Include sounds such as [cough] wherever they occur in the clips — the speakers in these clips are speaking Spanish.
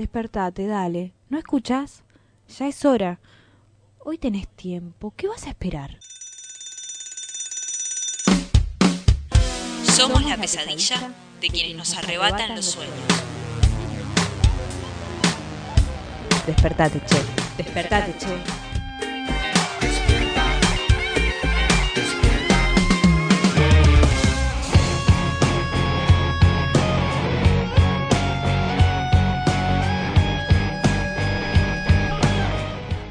despertate, dale. ¿No escuchas? Ya es hora. Hoy tenés tiempo. ¿Qué vas a esperar? Somos la pesadilla de quienes nos arrebatan los sueños. Despertate, che. Despertate, che.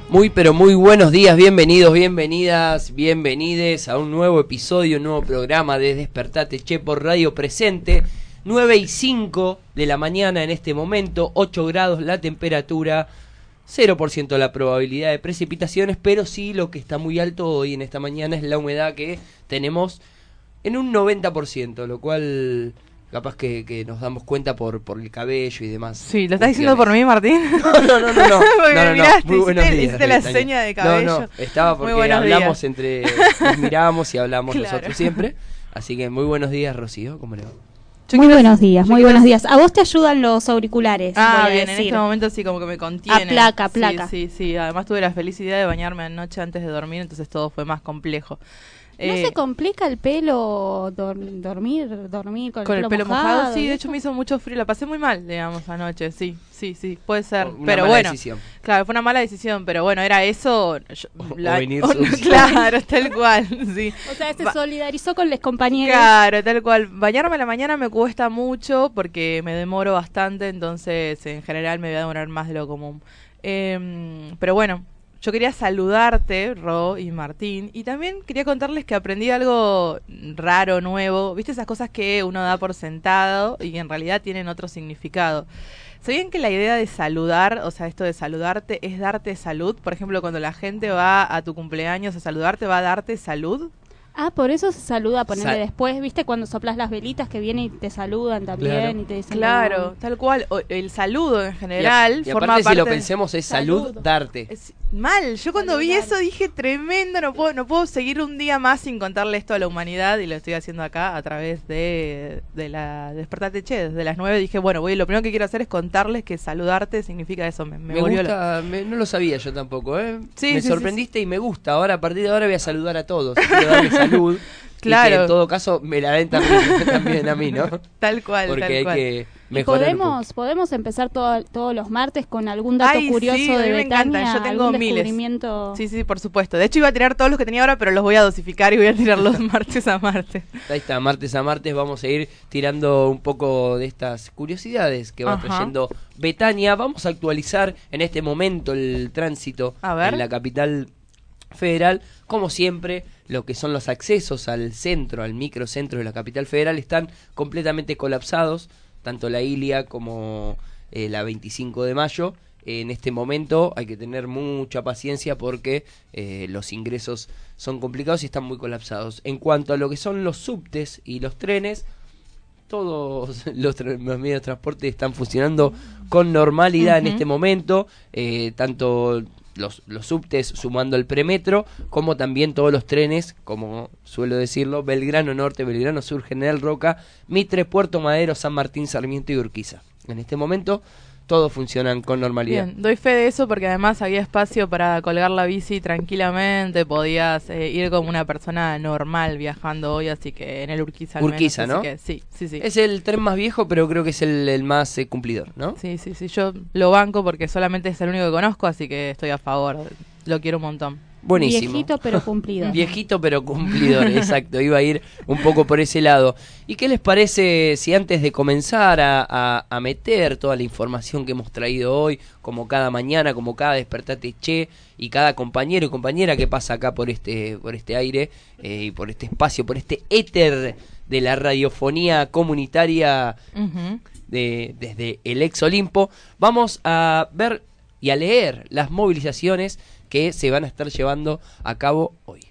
Muy pero muy buenos días, bienvenidos, bienvenidas, bienvenides a un nuevo episodio, un nuevo programa de Despertate Che por Radio Presente. 9 y 5 de la mañana en este momento, 8 grados la temperatura, 0% la probabilidad de precipitaciones, pero sí lo que está muy alto hoy en esta mañana es la humedad que tenemos en un 90%, lo cual capaz que, que nos damos cuenta por, por el cabello y demás. Sí, ¿lo estás diciendo por mí, Martín? [laughs] No, no, no, no. no, [laughs] Porque no, no, miraste, Muy buenos hiciste- días, hiciste la seña de No, cabello. no, estaba Muy porque hablamos días. entre, nos miramos y hablamos [laughs] Claro. nosotros siempre. Así que muy buenos días, Rocío, ¿cómo le va? Yo muy quiero- buenos días, muy quiero- buenos días. A vos te ayudan los auriculares. Ah, voy a bien, en este momento sí, como que me contiene. Aplaca, Sí, aplaca. Sí, sí, Además tuve la felicidad de bañarme anoche antes de dormir, entonces todo fue más complejo. ¿No Eh, se complica el pelo dor- dormir, dormir con, con el pelo mojado, sí, de hecho me hizo mucho frío, la pasé muy mal, digamos, anoche, sí, sí, sí, puede ser, Una pero mala bueno, decisión. claro, fue una mala decisión, pero bueno, era eso, yo- O- o venir [laughs] o- sucio. claro, tal [laughs] cual, sí. O sea, se solidarizó con los compañeros. Claro, tal cual. Bañarme a la mañana me cuesta mucho porque me demoro bastante, entonces en general me voy a demorar más de lo común. Em, pero bueno, yo quería saludarte, Ro y Martín, y también quería contarles que aprendí algo raro, nuevo. ¿Viste esas cosas que uno da por sentado y en realidad tienen otro significado? ¿Sabían que la idea de saludar, o sea, esto de saludarte, es darte salud? Por ejemplo, cuando la gente va a tu cumpleaños a saludarte, va a darte salud. Ah, por eso se saluda, ponerle después, ¿viste? Cuando soplas las velitas que vienen y te saludan también Claro. y te dicen... Claro, tal cual. O- el saludo en Y, a- general y forma aparte, parte. si lo pensemos, es salud, Salud. darte. Es mal. Yo cuando vi eso dije tremendo. No puedo, no puedo seguir un día más sin contarle esto a la humanidad y lo estoy haciendo acá a través de, de la Despertate Che. Desde las 9 dije, bueno, voy, lo primero que quiero hacer es contarles que saludarte significa eso. Me, me Me, volvió gusta, me- no lo sabía yo tampoco, ¿eh? Sí, me sí, sorprendiste y me gusta. Ahora, a partir de ahora, voy a saludar a todos. [laughs] [laughs] Y Claro. que en todo caso, me la den también, [laughs] también a mí, ¿no? Tal cual, Porque tal hay cual. que Y mejorar. podemos, podemos empezar todo- todos los martes con algún dato Ay, curioso sí, a mí de me Betania, yo tengo algún miles. descubrimiento. Sí, sí, por supuesto. De hecho, iba a tirar todos los que tenía ahora, pero los voy a dosificar y voy a tirarlos [laughs] martes a martes. Ahí está, martes a martes vamos a ir tirando un poco de estas curiosidades que va Ajá. trayendo Betania. Vamos a actualizar en este momento el tránsito A ver. en la capital federal. Como siempre, lo que son los accesos al centro, al microcentro de la capital federal están completamente colapsados, tanto la Ilia como eh, la 25 de mayo. En este momento hay que tener mucha paciencia porque eh, los ingresos son complicados y están muy colapsados. En cuanto a lo que son los subtes y los trenes, todos [laughs] los, los medios de transporte están funcionando con normalidad en este momento, eh, tanto los, los subtes sumando el premetro, como también todos los trenes, como suelo decirlo, Belgrano Norte, Belgrano Sur, General Roca, Mitre, Puerto Madero, San Martín, Sarmiento y Urquiza. En este momento todos funcionan con normalidad. Bien, doy fe de eso porque además había espacio para colgar la bici tranquilamente, podías eh, ir como una persona normal viajando hoy, así que en el Urquiza. al Urquiza, ¿no? que sí, sí, sí. Es el tren más viejo, pero creo que es el, el más eh, cumplidor, ¿no? Sí, sí, sí, yo lo banco porque solamente es el único que conozco, así que estoy a favor, lo quiero un montón. Buenísimo. Viejito pero [laughs] cumplido. Viejito pero cumplidor, exacto. Iba a ir un poco por ese lado. ¿Y qué les parece si antes de comenzar a, a- a meter toda la información que hemos traído hoy, como cada mañana, como cada despertate che, y cada compañero y compañera que pasa acá por este, por este aire, eh, y por este espacio, por este éter de la radiofonía comunitaria de, desde el ex Olimpo, vamos a ver y a leer las movilizaciones que se van a estar llevando a cabo hoy.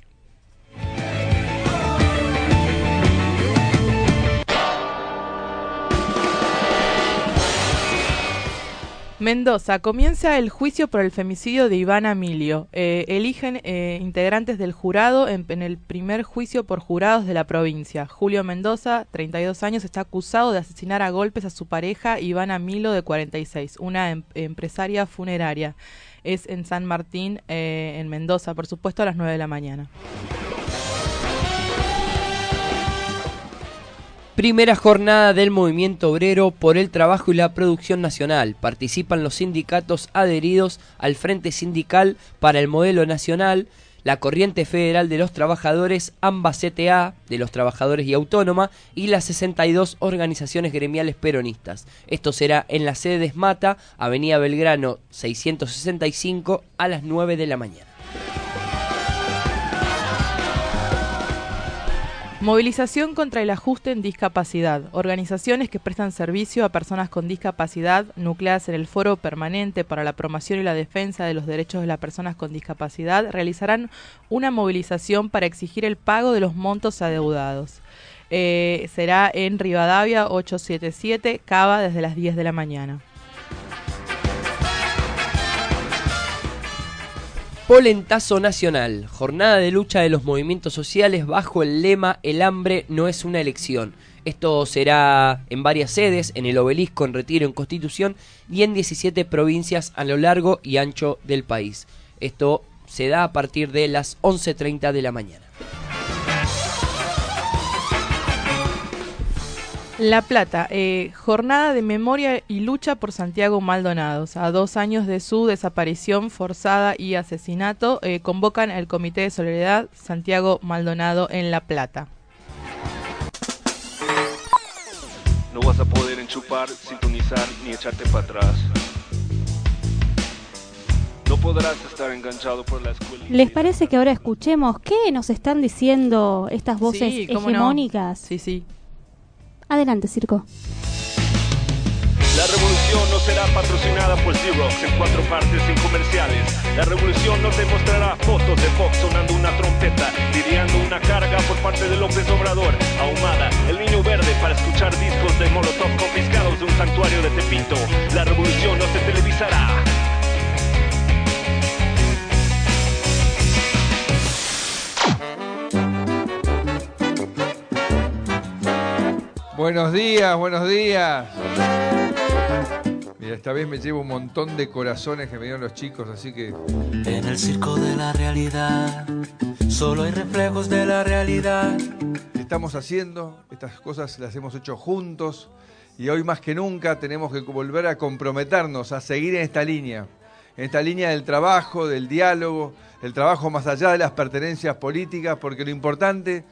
Mendoza, comienza el juicio por el femicidio de Ivana Milio. Eh, eligen eh, integrantes del jurado en, el primer juicio por jurados de la provincia. Julio Mendoza, 32 años, está acusado de asesinar a golpes a su pareja Ivana Milo, de 46, una em- empresaria funeraria. Es en San Martín, eh, en Mendoza, por supuesto, a las 9 de la mañana. Primera jornada del movimiento obrero por el trabajo y la producción nacional. Participan los sindicatos adheridos al Frente Sindical para el Modelo Nacional, la Corriente Federal de los Trabajadores, ambas CTA de los Trabajadores y Autónoma y las 62 organizaciones gremiales peronistas. Esto será en la sede de Esmata, Avenida Belgrano 665 a las 9 de la mañana. Movilización contra el ajuste en discapacidad. Organizaciones que prestan servicio a personas con discapacidad nucleadas en el Foro Permanente para la Promoción y la Defensa de los Derechos de las Personas con Discapacidad realizarán una movilización para exigir el pago de los montos adeudados. Eh, será en Rivadavia 877, Cava, desde las 10 de la mañana. Polentazo Nacional, jornada de lucha de los movimientos sociales bajo el lema El hambre no es una elección. Esto será en varias sedes, en el obelisco, en Retiro, en Constitución y en 17 provincias a lo largo y ancho del país. Esto se da a partir de las 11.30 de la mañana. La Plata, eh, jornada de memoria y lucha por Santiago Maldonados. A dos años de su desaparición forzada y asesinato, eh, convocan el Comité de Solidaridad Santiago Maldonado en La Plata. No vas a poder enchupar, sintonizar ni echarte para atrás. No podrás estar enganchado por la escuela. ¿Les parece que ahora escuchemos qué nos están diciendo estas voces Sí, cómo no. hegemónicas? Sí, sí. Adelante, Circo. La revolución no será patrocinada por Xerox en cuatro partes sin comerciales. La revolución no te mostrará fotos de Fox sonando una trompeta, lidiando una carga por parte de López Obrador. Ahumada, el niño verde para escuchar discos de Molotov confiscados de un santuario de Tepito. La revolución no se televisará. Buenos días, buenos días. Mira, esta vez me llevo un montón de corazones que me dieron los chicos, así que En el circo de la realidad, solo hay reflejos de la realidad. estamos haciendo, estas cosas las hemos hecho juntos y hoy más que nunca tenemos que volver a comprometernos a seguir en esta línea, en esta línea del trabajo, del diálogo, el trabajo más allá de las pertenencias políticas, porque lo importante,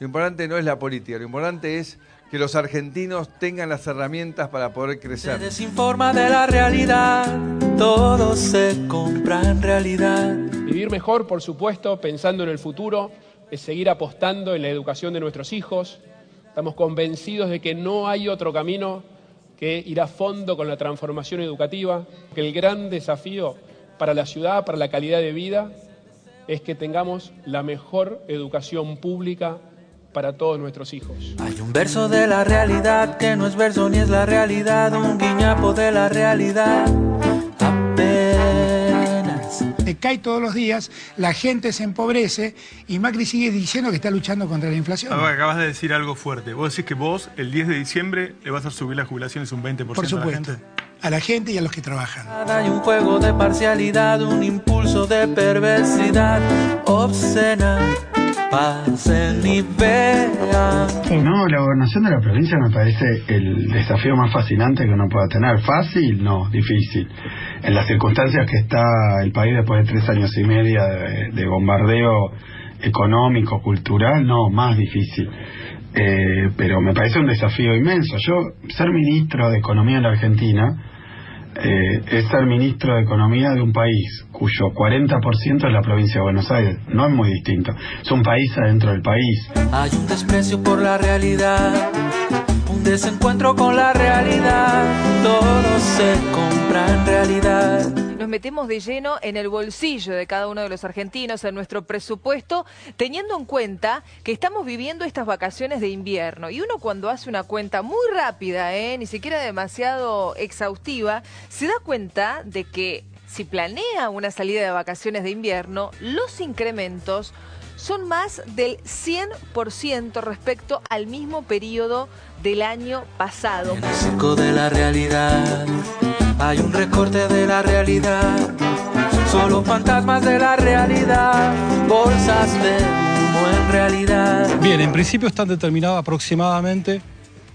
lo importante no es la política, lo importante es que los argentinos tengan las herramientas para poder Se crecer. desinforma de la realidad, todo se compra en realidad. Vivir mejor, por supuesto, pensando en el futuro, es seguir apostando en la educación de nuestros hijos. Estamos convencidos de que no hay otro camino que ir a fondo con la transformación educativa, que el gran desafío para la ciudad, para la calidad de vida, es que tengamos la mejor educación pública para todos nuestros hijos. Hay un verso de la realidad que no es verso ni es la realidad, un guiñapo de la realidad. Apenas. te cae todos los días, la gente se empobrece y Macri sigue diciendo que está luchando contra la inflación. Ahora, acabas de decir algo fuerte. Vos decís que vos, el 10 de diciembre, le vas a subir las jubilaciones un 20% Por a la supuesto, gente. a la gente y a los que trabajan. Hay un juego de parcialidad, un impulso de perversidad obscena. No, la gobernación de la provincia me parece el desafío más fascinante que uno pueda tener. Fácil, no, difícil. En las circunstancias que está el país después de tres años y media de, de bombardeo económico, cultural, no, más difícil. Eh, pero me parece un desafío inmenso. Yo, ser ministro de Economía en la Argentina, eh, es ser ministro de Economía de un país cuyo 40% es la provincia de Buenos Aires. No es muy distinto. Es un país adentro del país. Hay un desprecio por la realidad, desencuentro con la realidad. Todo se compra en realidad. nos metemos de lleno en el bolsillo de cada uno de los argentinos, en nuestro presupuesto, teniendo en cuenta que estamos viviendo estas vacaciones de invierno. Y uno cuando hace una cuenta muy rápida, ¿eh? ni siquiera demasiado exhaustiva, se da cuenta de que si planea una salida de vacaciones de invierno, los incrementos son más del 100% respecto al mismo periodo del año pasado. En el circo de la realidad hay un recorte de la realidad. Solo fantasmas de la realidad, bolsas de humo en realidad. Bien, en principio están determinadas aproximadamente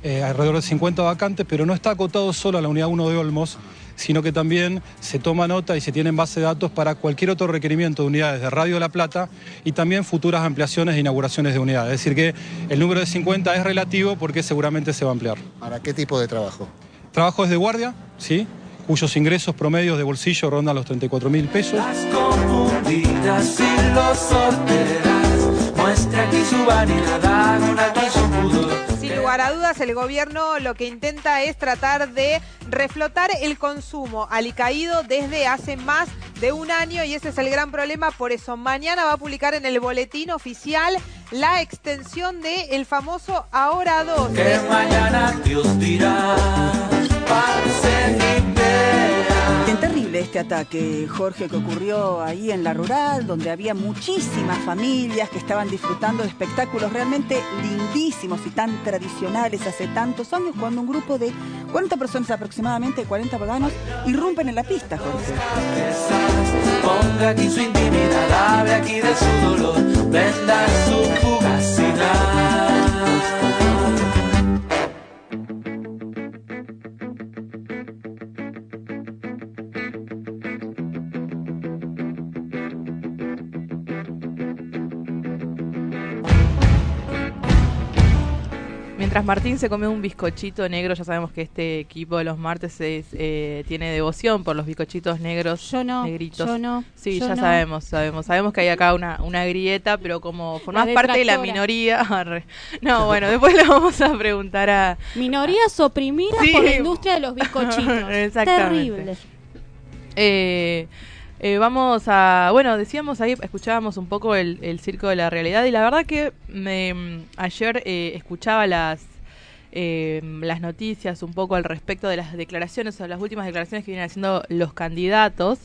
eh, alrededor de 50 vacantes, pero no está acotado solo a la unidad 1 de Olmos, sino que también se toma nota y se tiene en base de datos para cualquier otro requerimiento de unidades de Radio de La Plata y también futuras ampliaciones e inauguraciones de unidades. Es decir, que el número de 50 es relativo porque seguramente se va a ampliar. ¿Para qué tipo de trabajo? Trabajo es de guardia, ¿sí? cuyos ingresos promedios de bolsillo rondan los 34 mil pesos. Las confundidas y los solteras, muestra aquí su vanidad, hagan lugar a dudas, el gobierno lo que intenta es tratar de reflotar el consumo alicaído desde hace más de un año y ese es el gran problema. Por eso mañana va a publicar en el boletín oficial la extensión de famoso Ahora 2. Que mañana Dios dirá, terrible este ataque, Jorge, que ocurrió ahí en la rural, donde había muchísimas familias que estaban disfrutando de espectáculos realmente lindísimos y tan tradicionales hace tantos años, cuando un grupo de 40 personas aproximadamente, 40 paganos, irrumpen en la pista, Jorge. Ponga aquí su intimidad, hable aquí de su dolor, venda su fugacidad. Mientras Martín se come un bizcochito negro, ya sabemos que este equipo de los martes es, eh, tiene devoción por los bizcochitos negros. Yo no, negritos. yo no, Sí, yo ya no. sabemos, sabemos. Sabemos que hay acá una, una grieta, pero como formás parte de la minoría. [laughs] No, bueno, después le vamos a preguntar a. Minorías oprimidas Sí. por la industria de los [laughs] bizcochitos. Exactamente. Terrible. Eh, eh, vamos a, bueno, decíamos ahí, escuchábamos un poco el, el circo de la realidad y la verdad que me, mm, ayer eh, escuchaba las eh, las noticias un poco al respecto de las declaraciones o las últimas declaraciones que vienen haciendo los candidatos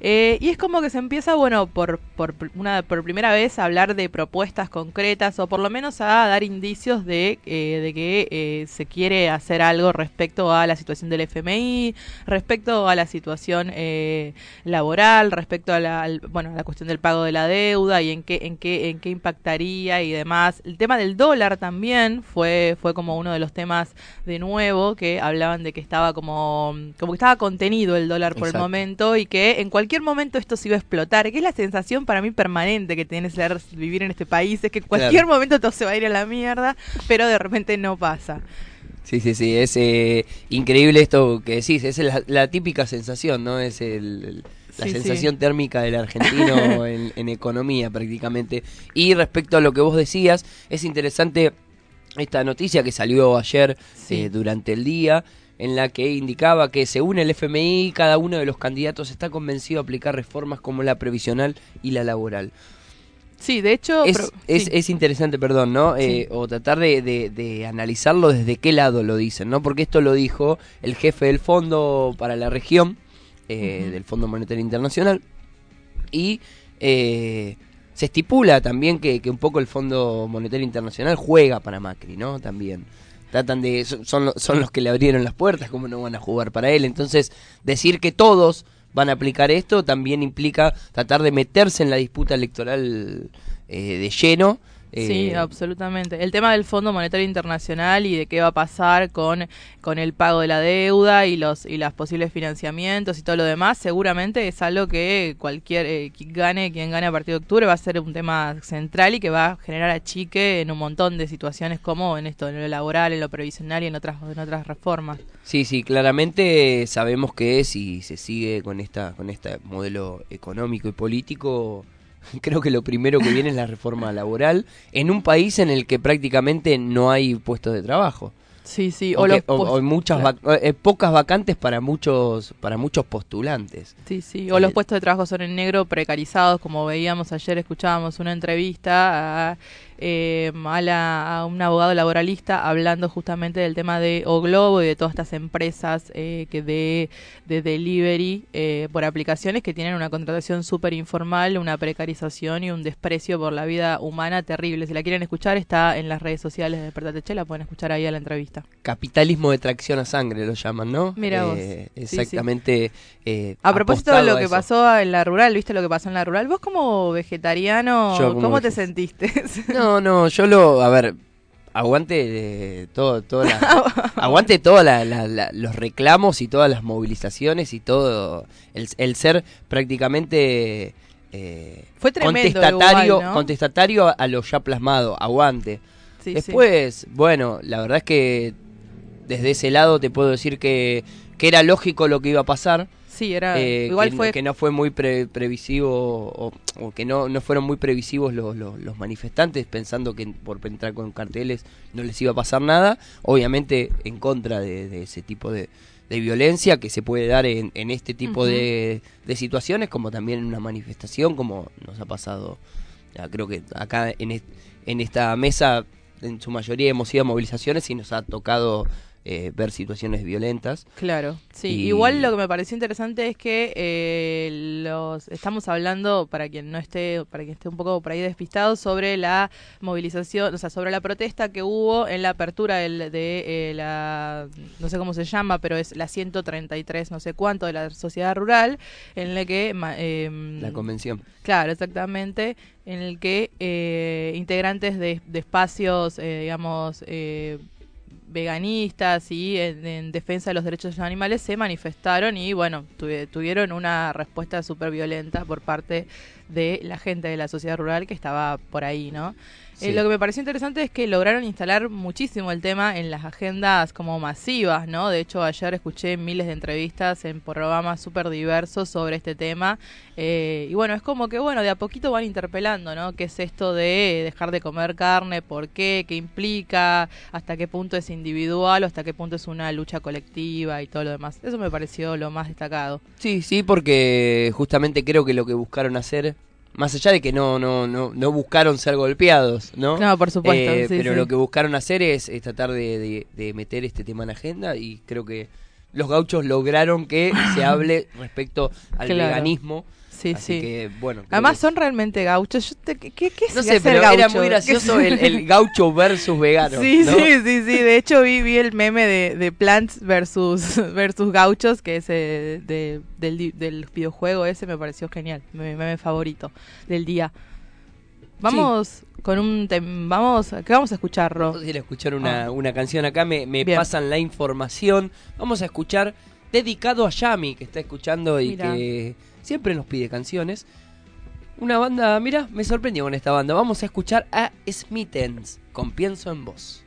eh, y es como que se empieza, bueno, por, por una por primera vez a hablar de propuestas concretas o por lo menos a dar indicios de, eh, de que eh, se quiere hacer algo respecto a la situación del FMI, respecto a la situación eh, laboral, respecto a la, al- bueno, la cuestión del pago de la deuda y en qué, en qué, en qué impactaría y demás. El tema del dólar también fue, fue como uno de los temas de nuevo que hablaban de que estaba como, como que estaba contenido el dólar por el momento y que en cualquier momento esto se iba a explotar, que es la sensación para mí permanente que tiene ser vivir en este país, es que en cualquier Claro. momento todo se va a ir a la mierda, pero de repente no pasa. Sí, sí, sí, es eh, increíble esto que decís, es la, la típica sensación, ¿no? Es el, el- la Sí, sí. sensación térmica del argentino [laughs] en, en economía prácticamente. Y respecto a lo que vos decías, es interesante esta noticia que salió ayer Sí. eh, durante el día, en la que indicaba que según el FMI, cada uno de los candidatos está convencido de aplicar reformas como la previsional y la laboral. Sí, de hecho... Es, es, sí. es interesante, perdón, ¿no? Eh, o tratar de, de- de analizarlo desde qué lado lo dicen, ¿no? Porque esto lo dijo el jefe del Fondo para la región, eh, del Fondo Monetario Internacional, y eh, se estipula también que, que un poco el Fondo Monetario Internacional juega para Macri, ¿no? También. Tratan de. son- Son, lo- son los que le abrieron las puertas, ¿cómo no van a jugar para él? Entonces, decir que todos van a aplicar esto también implica tratar de meterse en la disputa electoral eh, de lleno. Sí, eh, absolutamente. El tema del Fondo Monetario Internacional y de qué va a pasar con, con el pago de la deuda y los y los posibles financiamientos y todo lo demás, seguramente es algo que cualquier eh, quien gane, quien gane a partir de octubre va a ser un tema central y que va a generar achique en un montón de situaciones como en esto, en lo laboral, en lo previsional y en otras en otras reformas. Sí, sí, claramente sabemos que si se sigue con esta con este modelo económico y político, [laughs] creo que lo primero que viene es la reforma laboral en un país en el que prácticamente no hay puestos de trabajo. Sí, sí, o, o los que- o- puest- o muchas claro. vac- eh, pocas vacantes para muchos para muchos postulantes. Sí, sí, o los puestos de trabajo son en negro precarizados, como veíamos ayer, escuchábamos una entrevista a, eh, a, la- a un abogado laboralista hablando justamente del tema de O Globo y de todas estas empresas eh, que de, de delivery eh, por aplicaciones que tienen una contratación súper informal, una precarización y un desprecio por la vida humana terrible. Si la quieren escuchar, está en las redes sociales de Despertate Che, la pueden escuchar ahí a la entrevista. Capitalismo de tracción a sangre lo llaman, ¿no? Mira vos. Eh, Sí, sí. exactamente. eh, A propósito de lo que pasó en la rural, ¿viste lo que pasó en la rural? Vos como vegetariano, Yo como ¿cómo te sentiste? No, [laughs] [laughs] no, yo lo, a ver, aguante eh, todo, toda la- [laughs] aguante todos los reclamos y todas las movilizaciones y todo el, el ser prácticamente eh, Fue tremendo contestatario, ¿no? contestatario a, a lo ya plasmado, aguante. Sí, Después, bueno, la verdad es que desde ese lado te puedo decir que, que era lógico lo que iba a pasar. Sí, era- Eh, igual que, fue- que no fue muy pre- previsivo o, o que no, no fueron muy previsivos los, los, los manifestantes pensando que por entrar con carteles no les iba a pasar nada obviamente en contra de, de ese tipo de, de violencia que se puede dar en, en este tipo de, de situaciones como también en una manifestación como nos ha pasado ya creo que acá en, est- en esta mesa en su mayoría hemos ido a movilizaciones y nos ha tocado eh, ver situaciones violentas Claro, sí. Y- Igual lo que me pareció interesante es que eh, los estamos hablando para quien no esté, para quien esté un poco por ahí despistado sobre la movilización, o sea, sobre la protesta que hubo en la apertura del- de eh, la, no sé cómo se llama, pero es la 133, no sé cuánto de la sociedad rural, en la que em, la convención Claro, exactamente, en el que eh, integrantes de, de espacios, eh, digamos, eh, veganistas y en, en defensa de los derechos de los animales se manifestaron y, bueno, tuve- tuvieron una respuesta súper violenta por parte de la gente de la sociedad rural que estaba por ahí, ¿no? Eh, lo que me pareció interesante es que lograron instalar muchísimo el tema en las agendas como masivas, ¿no? De hecho, ayer escuché miles de entrevistas en programas súper diversos sobre este tema. Eh, y bueno, es como que, bueno, de a poquito van interpelando, ¿no? ¿Qué es esto de dejar de comer carne? ¿Por qué? ¿Qué implica? ¿Hasta qué punto es individual o hasta qué punto es una lucha colectiva y todo lo demás? Eso me pareció lo más destacado. Sí, sí, porque justamente creo que lo que buscaron hacer, más allá de que no no no, no buscaron ser golpeados, ¿no? No, por supuesto, Eh, sí, pero sí. lo que buscaron hacer es, es tratar de, de- de meter este tema en agenda y creo que los gauchos lograron que se [laughs] hable respecto al Claro. veganismo. Sí, Así sí. que, bueno. Además que- son realmente gauchos. Yo te- ¿Qué, qué, no sé, pero era gaucho? muy ¿Qué gracioso el, el [laughs] gaucho versus vegano. Sí, ¿no? sí, sí, sí. De hecho vi, vi el meme de, de Plants versus, [laughs] versus Gauchos, que es eh, de, del, del videojuego ese, me pareció genial. Mi meme favorito del día. Vamos con un tem- vamos, ¿qué vamos a escuchar, Ro? Vamos a ir a escuchar una, Ah. una canción acá, me, me pasan la información. Vamos a escuchar dedicado a Yami, que está escuchando y Mirá. que siempre nos pide canciones. Una banda, mira, me sorprendió con esta banda. Vamos a escuchar a Smithens con Pienso en Vos.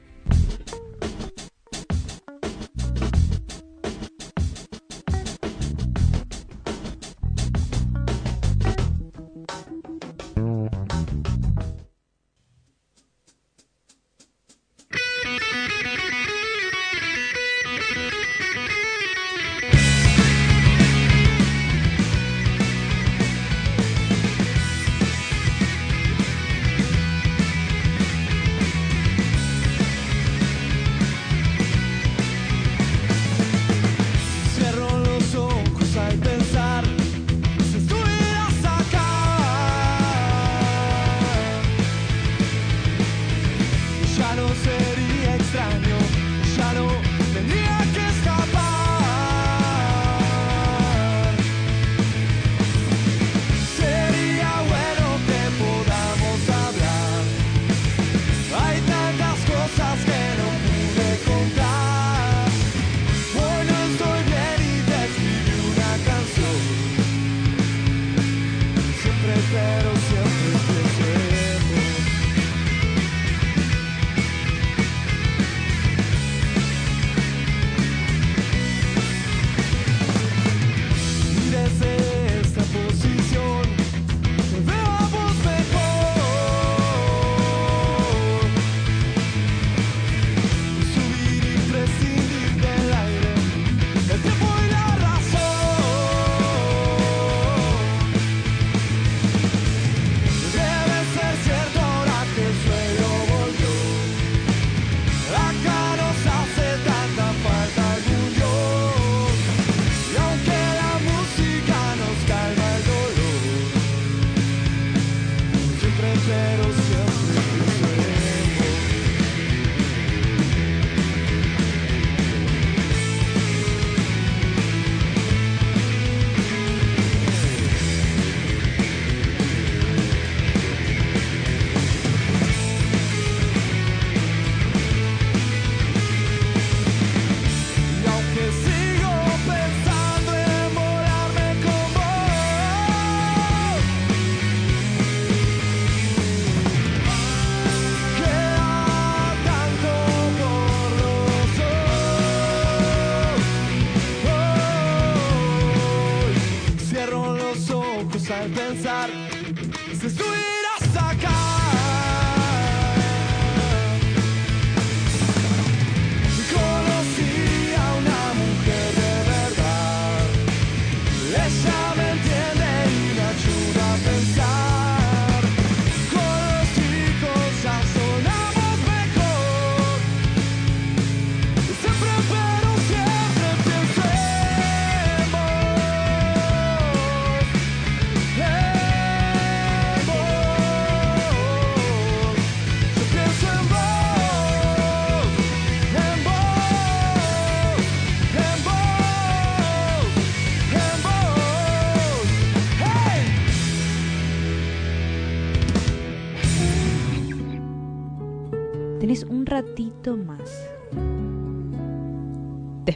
ceros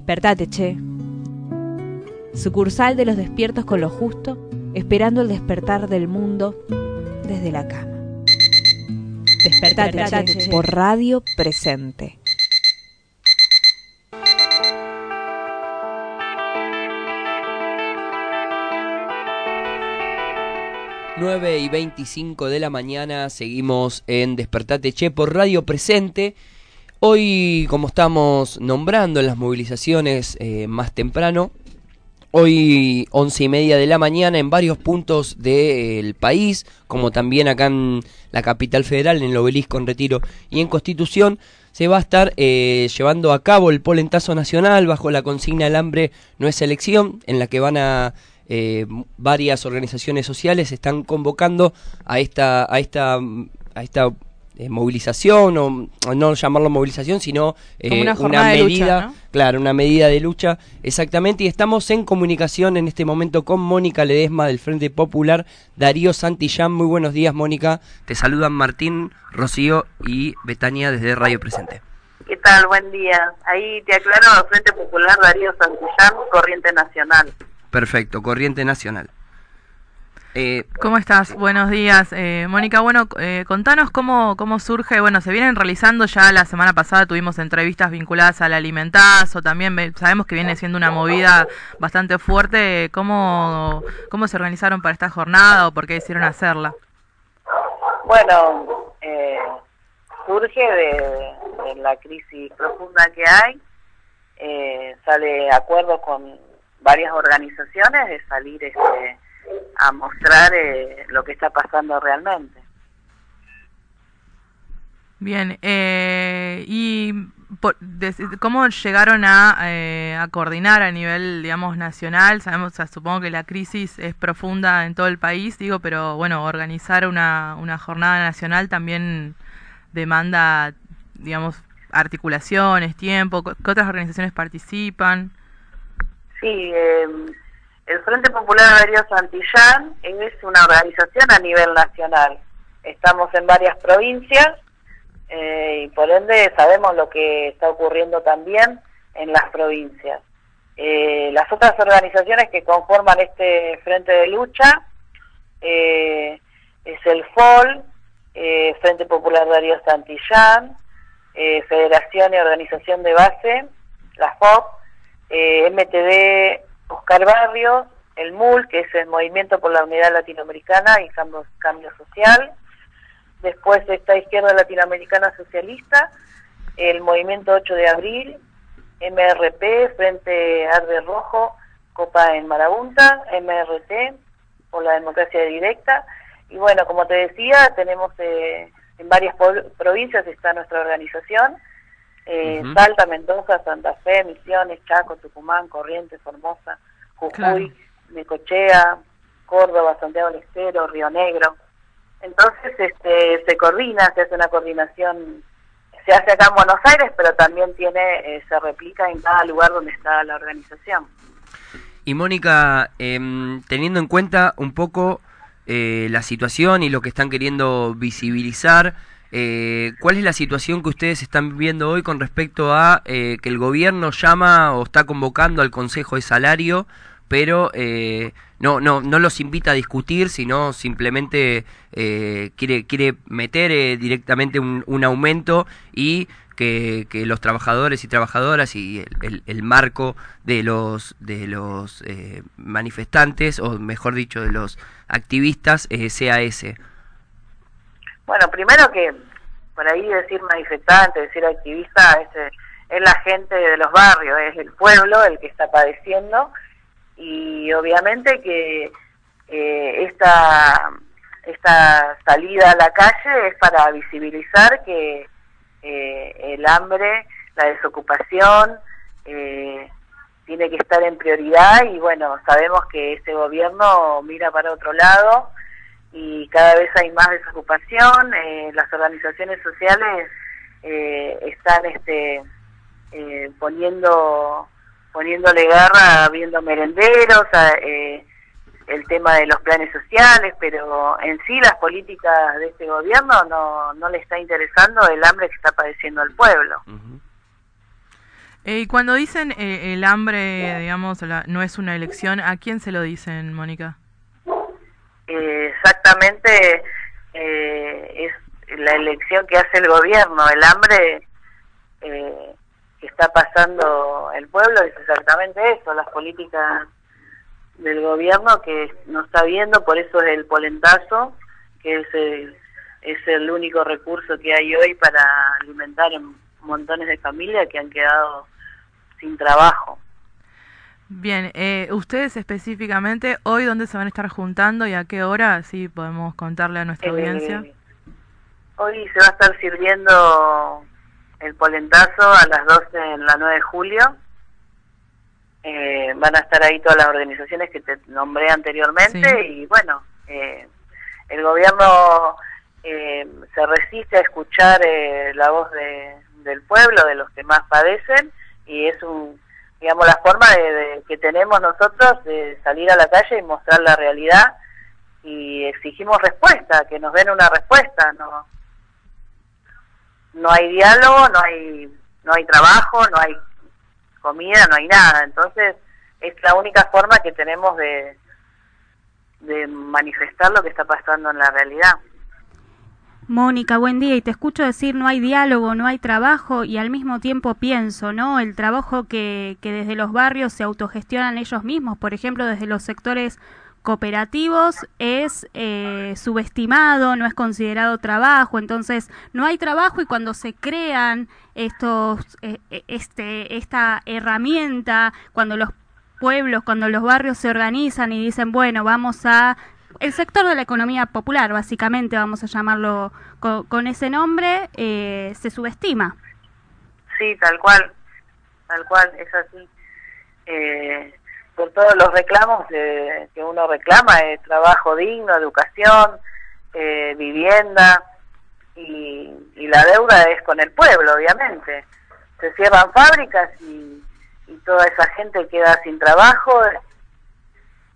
Despertate, che. Sucursal de los despiertos con lo justo, esperando el despertar del mundo desde la cama. Despertate, Despertate, che. por radio presente. Nueve y 25 de la mañana, seguimos en Despertate Che por Radio Presente. Hoy, como estamos nombrando en las movilizaciones eh, más temprano, hoy once y media de la mañana en varios puntos del país, como también acá en la capital federal, en el obelisco, en Retiro y en Constitución, se va a estar eh, llevando a cabo el polentazo nacional bajo la consigna El hambre no es elección, en la que van a eh, varias organizaciones sociales están convocando a esta a esta a esta eh, movilización o o no llamarlo movilización sino eh, Como una jornada de lucha, medida ¿no? claro una medida de lucha exactamente y estamos en comunicación en este momento con Mónica Ledesma del Frente Popular Darío Santillán muy buenos días Mónica te saludan Martín Rocío y Betania desde Radio Presente ¿Qué tal? Buen día. Ahí te aclaro, Frente Popular Darío Santillán, Corriente Nacional. perfecto Corriente Nacional Eh, ¿Cómo estás? Buenos días, eh, Mónica. Bueno, eh, contanos cómo, cómo surge. Bueno, se vienen realizando ya la semana pasada, tuvimos entrevistas vinculadas al alimentazo, también sabemos que viene siendo una movida bastante fuerte. ¿Cómo, ¿Cómo se organizaron para esta jornada o por qué decidieron hacerla? Bueno, eh, surge de, de la crisis profunda que hay, eh, sale acuerdo con varias organizaciones de salir este, a mostrar eh, lo que está pasando realmente. Bien, eh, ¿y por- cómo llegaron a, eh, a coordinar a nivel, digamos, nacional? Sabemos, o sea, supongo que la crisis es profunda en todo el país, digo, pero bueno, organizar una, una jornada nacional también demanda, digamos, articulaciones, tiempo. ¿Qué otras organizaciones participan? Sí, eh, Frente Popular Darío Santillán es una organización a nivel nacional. Estamos en varias provincias eh, y por ende sabemos lo que está ocurriendo también en las provincias. Eh, las otras organizaciones que conforman este frente de lucha eh, es el FOL, eh, Frente Popular Darío Santillán, Federación y Organización de Base, la FOP, MTD Oscar Barrios, el MUL, que es el Movimiento por la Unidad Latinoamericana y Cambio, Cambio Social, después está Izquierda Latinoamericana Socialista, el Movimiento 8 de Abril, MRP, Frente Arde Rojo, Copa en Marabunta, MRT, por la democracia directa, y bueno, como te decía, tenemos eh, en varias provincias está nuestra organización, eh. Salta, Mendoza, Santa Fe, Misiones, Chaco, Tucumán, Corrientes, Formosa, Jujuy, Claro. Necochea, Córdoba, Santiago del Estero, Río Negro. Entonces este, se coordina, se hace una coordinación, se hace acá en Buenos Aires, pero también tiene, eh, se replica en cada lugar donde está la organización. Y Mónica, em, teniendo en cuenta un poco eh, la situación y lo que están queriendo visibilizar, eh, ¿cuál es la situación que ustedes están viviendo hoy con respecto a eh, que el gobierno llama o está convocando al Consejo de Salario pero eh, no, no, no los invita a discutir, sino simplemente eh, quiere, quiere meter eh, directamente un, un aumento y que, que los trabajadores y trabajadoras y el, el- el marco de los de los eh, manifestantes o mejor dicho de los activistas eh, sea ese. Bueno, primero que por ahí decir manifestante, decir activista, es, eh, es la gente de los barrios, es el pueblo el que está padeciendo y obviamente que eh, esta, esta salida a la calle es para visibilizar que eh, el hambre, la desocupación, eh, tiene que estar en prioridad y bueno, sabemos que este gobierno mira para otro lado y cada vez hay más desocupación, eh, las organizaciones sociales están este poniendo poniéndole garra viendo merenderos, a, eh, el tema de los planes sociales, pero en sí las políticas de este gobierno no, no le está interesando el hambre que está padeciendo el pueblo. Eh, y cuando dicen eh, el hambre, digamos, la- no es una elección, ¿a quién se lo dicen, Mónica? Eh, exactamente eh, es la elección que hace el gobierno, el hambre eh, que está pasando el pueblo es exactamente eso, las políticas del gobierno que no está viendo, por eso es el polentazo, que es el, es el único recurso que hay hoy para alimentar montones de familias que han quedado sin trabajo. Bien, eh, ustedes específicamente, hoy dónde se van a estar juntando y a qué hora, así podemos contarle a nuestra Eh, audiencia. Hoy se va a estar sirviendo el polentazo a las 12 en la 9 de julio. Eh, van a estar ahí todas las organizaciones que te nombré anteriormente Sí. y bueno, eh, el gobierno eh, se resiste a escuchar eh, la voz de- del pueblo, de los que más padecen y es un digamos la forma de, de- que tenemos nosotros de salir a la calle y mostrar la realidad y exigimos respuesta, que nos den una respuesta, no no hay diálogo, no hay no hay trabajo, no hay comida, no hay nada, entonces es la única forma que tenemos de de manifestar lo que está pasando en la realidad. Mónica, buen día. Y te escucho decir no hay diálogo, no hay trabajo y al mismo tiempo pienso, ¿no? El trabajo que, que desde los barrios se autogestionan ellos mismos, por ejemplo, desde los sectores cooperativos es eh, subestimado, no es considerado trabajo, entonces no hay trabajo y cuando se crean estos, eh, eh, este, esta herramienta, cuando los pueblos, cuando los barrios se organizan y dicen, bueno, vamos a el sector de la economía popular, básicamente, vamos a llamarlo co- con, ese nombre, eh, se subestima. Sí, tal cual, tal cual, es así. Eh, por todos los reclamos eh, que uno reclama, es trabajo digno, educación, eh, vivienda y, y la deuda es con el pueblo, obviamente. Se cierran fábricas y, y toda esa gente queda sin trabajo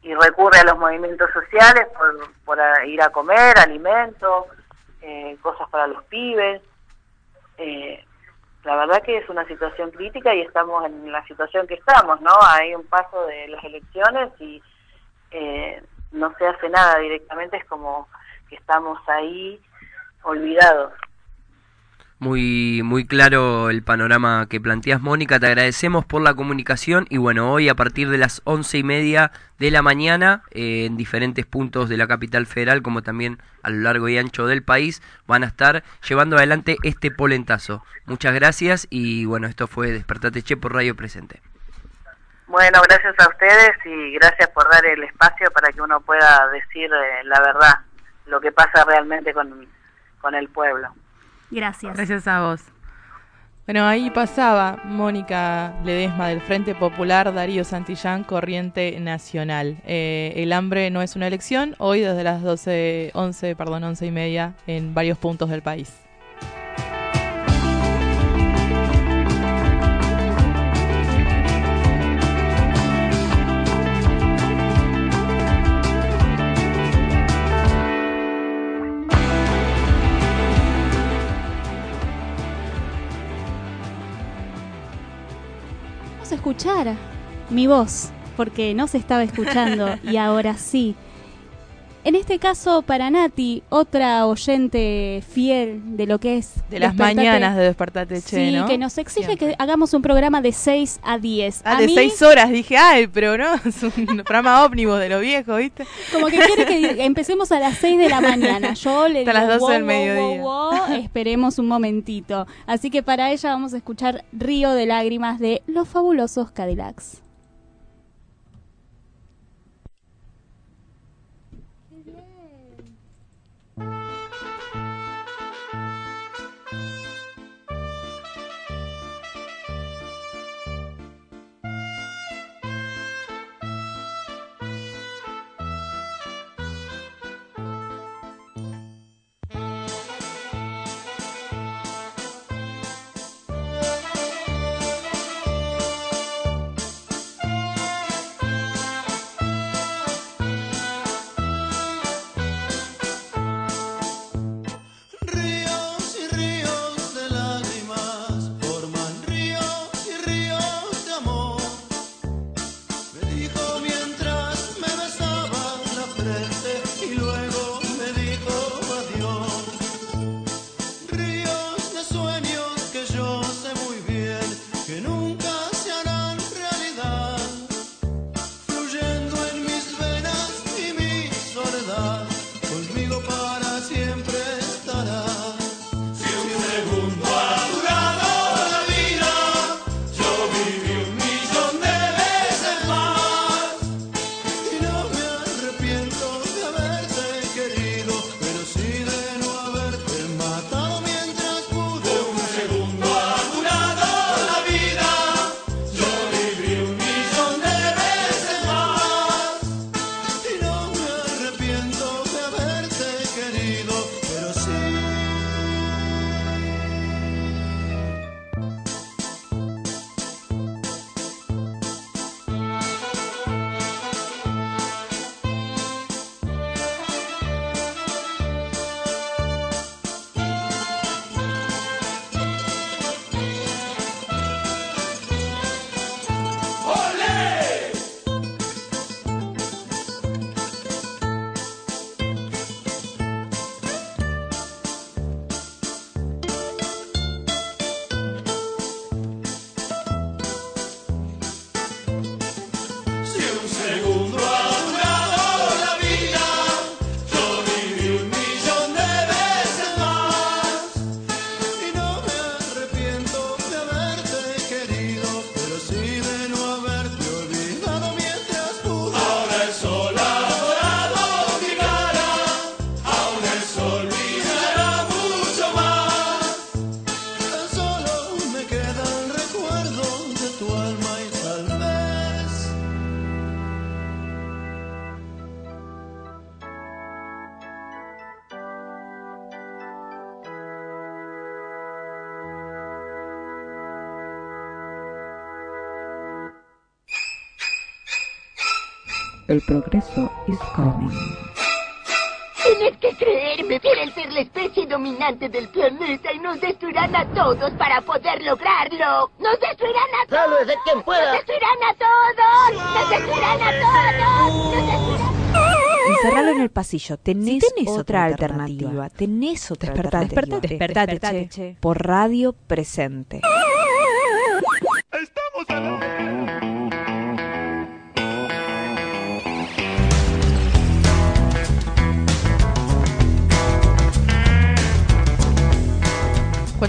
y recurre a los movimientos sociales por, ir a comer, alimentos, eh, cosas para los pibes. Eh, la verdad que es una situación crítica y estamos en la situación que estamos, ¿no? Hay un paso de las elecciones y eh, no se hace nada directamente, es como que estamos ahí olvidados. Muy, muy claro el panorama que planteas, Mónica. Te agradecemos por la comunicación y bueno, hoy a partir de las once y media de la mañana, eh, en diferentes puntos de la capital federal, como también a lo largo y ancho del país, van a estar llevando adelante este polentazo. Muchas gracias y bueno, esto fue Despertate Che por Radio Presente. Bueno, gracias a ustedes y gracias por dar el espacio para que uno pueda decir eh, la verdad, lo que pasa realmente con, con el pueblo. Gracias. Gracias a vos. Bueno, ahí pasaba Mónica Ledesma del Frente Popular, Darío Santillán, Corriente Nacional. Eh, el hambre no es una elección, hoy desde las 12, 11, perdón, 11 y media en varios puntos del país. Escuchar mi voz porque no se estaba escuchando y ahora sí. En este caso, para Nati, otra oyente fiel de lo que es... De las Despertate- mañanas de Despertate Che, Sí, ¿no? que nos exige que hagamos un programa de 6 a 10. Ah, A de mí, seis horas. Dije, ay, pero no, [laughs] es un programa ómnibus de lo viejo, ¿viste? Como que quiere que [laughs] empecemos a las 6 de la mañana. Yo le Hasta digo, las 12 "Wow, del mediodía". wow, wow, esperemos un momentito. Así que para ella vamos a escuchar Río de Lágrimas de Los Fabulosos Cadillacs. El progreso is coming. Tienes que creerme, quieren ser la especie dominante del planeta y nos destruirán a todos para poder lograrlo. ¡Nos destruirán a todos! ¡Sálvese quien pueda! ¡Nos destruirán a todos! ¡Nos destruirán a todos! ¡Nos destruirán Encerralo en el pasillo. Tenés, tenés otra, otra alternativa. alternativa. Tenés otra Despertate, alternativa. despertate, despertate, che. Por radio presente.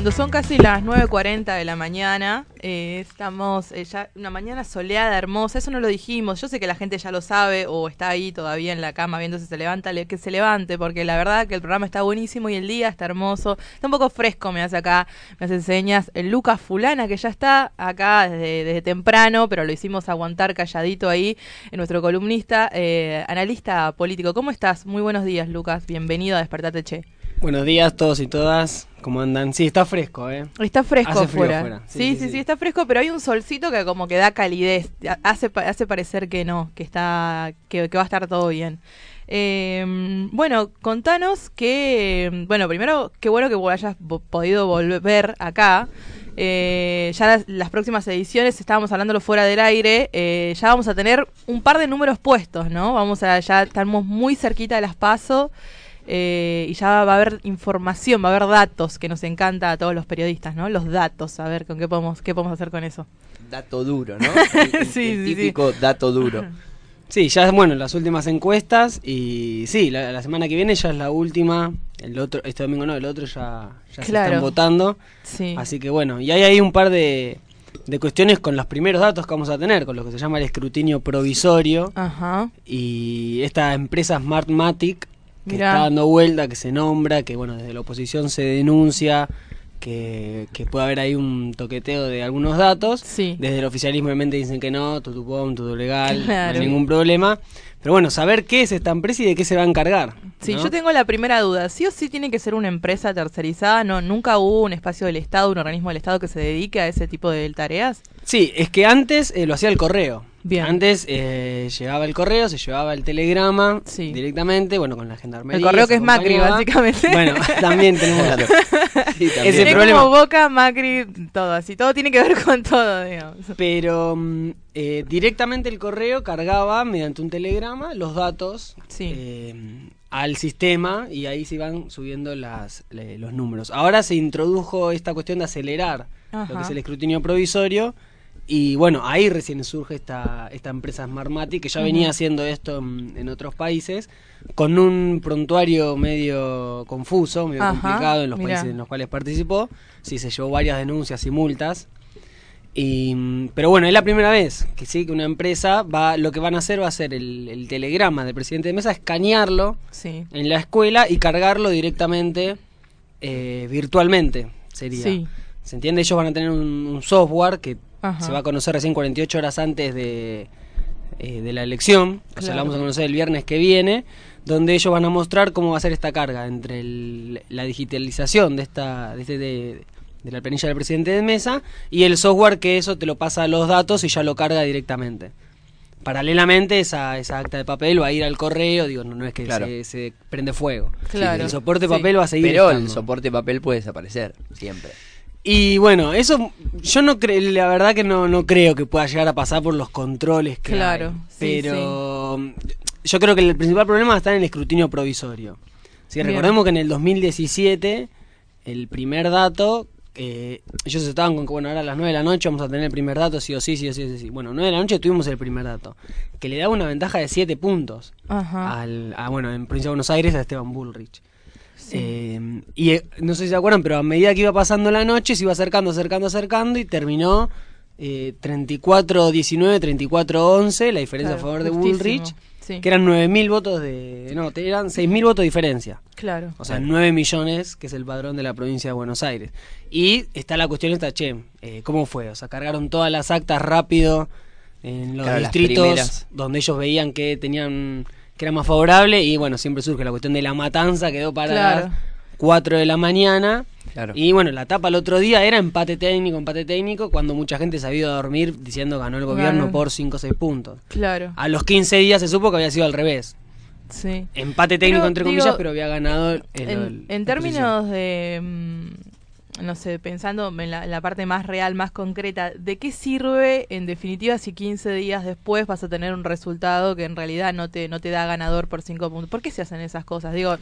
Cuando son casi las 9.40 de la mañana, eh, estamos eh, ya una mañana soleada, hermosa, eso no lo dijimos, yo sé que la gente ya lo sabe o está ahí todavía en la cama viendo si se levanta, le- que se levante, porque la verdad que el programa está buenísimo y el día está hermoso, está un poco fresco, me hace acá, me hace señas, el Lucas Fulana que ya está acá desde, desde temprano, pero lo hicimos aguantar calladito ahí, en nuestro columnista, eh, analista político. ¿Cómo estás? Muy buenos días, Lucas, bienvenido a Despertate Che. Buenos días todos y todas, ¿cómo andan? Sí, está fresco, ¿eh? Está fresco Hace frío afuera. Sí sí, sí, está fresco, pero hay un solcito que como que da calidez. Ha- Hace, hace parecer que no, que está que, que va a estar todo bien. Eh, bueno, contanos que, bueno, primero, qué bueno que hayas podido volver acá. eh, ya las, las próximas ediciones, estábamos hablándolo fuera del aire, eh, ya vamos a tener un par de números puestos, ¿no? Vamos a, ya estamos muy cerquita de las PASO. Eh, y ya va a haber información, va a haber datos que nos encanta a todos los periodistas, ¿no? Los datos, a ver con qué podemos, qué podemos hacer con eso. Dato duro, ¿no? [laughs] [laughs] El, el- Sí, el sí, sí. típico dato duro. Sí, ya bueno, las últimas encuestas y sí, la, la semana que viene ya es la última. El otro, este domingo no, el otro ya, ya se están votando. Sí. Así que bueno, y hay ahí un par de, de cuestiones con los primeros datos que vamos a tener, con lo que se llama el escrutinio provisorio Ajá. y esta empresa Smartmatic que Mirá. está dando vuelta, que se nombra, que bueno, desde la oposición se denuncia que, que puede haber ahí un toqueteo de algunos datos. Desde el oficialismo obviamente dicen que no, todo pum, todo legal, Claro. no hay ningún problema. Pero bueno, saber qué es esta empresa y de qué se va a encargar. Sí, ¿no? yo tengo la primera duda. ¿Sí o sí tiene que ser una empresa tercerizada? No, ¿Nunca hubo un espacio del Estado, un organismo del Estado que se dedique a ese tipo de tareas? Sí, es que antes eh, lo hacía el correo. Bien. Antes eh, llegaba el correo, se llevaba el telegrama directamente, bueno, con la gendarmería. El correo que es Macri, básicamente. Bueno, [laughs] también tenemos Claro. Sí, también. ese Es problema. como Boca, Macri, todo así. Todo tiene que ver con todo, digamos. Pero mm, eh, directamente el correo cargaba mediante un telegrama los datos eh, al sistema y ahí se iban subiendo las, los números. Ahora se introdujo esta cuestión de acelerar lo que es el escrutinio provisorio y bueno, ahí recién surge esta, esta empresa Smartmatic que ya venía haciendo esto en, en otros países con un prontuario medio confuso, medio Ajá, complicado en los mirá. países en los cuales participó. Sí, se llevó varias denuncias y multas. Y, mm, pero bueno, es la primera vez que sí, que una empresa va, lo que van a hacer va a ser el, el telegrama del presidente de mesa, escanearlo Sí. en la escuela y cargarlo directamente eh, virtualmente, sería. Sí. ¿Se entiende? Ellos van a tener un, un software que Ajá. se va a conocer recién 48 horas antes de, eh, de la elección, o sea, Claro. la vamos a conocer el viernes que viene, donde ellos van a mostrar cómo va a ser esta carga entre el- la digitalización de esta de, este- de- de la planilla del presidente de mesa y el software que eso te lo pasa a los datos y ya lo carga directamente. Paralelamente esa, esa acta de papel va a ir al correo, digo, no, no es que Claro. se, se prende fuego. Claro. El soporte de Sí. papel va a seguir Pero el soporte de papel puede desaparecer, siempre. Y bueno, eso yo no creo, la verdad que no, no creo que pueda llegar a pasar por los controles que Claro, hay. sí, pero yo creo que el principal problema está en el escrutinio provisorio. Si Bien. recordemos que en el 2017 el primer dato eh, ellos estaban con que bueno, ahora a las 9 de la noche vamos a tener el primer dato, sí o sí, sí o sí, sí, sí. Bueno, 9 de la noche tuvimos el primer dato, que le daba una ventaja de 7 puntos Ajá. al, a, bueno, en Provincia de Buenos Aires a Esteban Bullrich. Sí. Eh, y eh, no sé si se acuerdan, pero a medida que iba pasando la noche se iba acercando, acercando, acercando y terminó eh, 34-19, 34-11, la diferencia Claro, a favor de Bullrich, sí. que eran 9.000 votos de... No, eran 6.000 votos de diferencia. Claro. O sea, 9 millones, que es el padrón de la provincia de Buenos Aires. Y está la cuestión esta, che, eh, ¿cómo fue? O sea, cargaron todas las actas rápido en los Claro, distritos donde ellos veían que tenían que era más favorable y bueno, siempre surge la cuestión de la matanza, quedó para Claro. las 4 de la mañana. Claro. Y bueno, la etapa el otro día era empate técnico, empate técnico, cuando mucha gente se había ido a dormir diciendo ganó el gobierno Claro. por 5 o 6 puntos. Claro. A los 15 días se supo que había sido al revés. Sí. Empate técnico Pero, entre digo, comillas, pero había ganado el, en, el- en términos de, mm, no sé, pensando en la, en la parte más real, más concreta, ¿de qué sirve, en definitiva, si 15 días después vas a tener un resultado que en realidad no te, no te da ganador por 5 puntos? ¿Por qué se hacen esas cosas? Digo,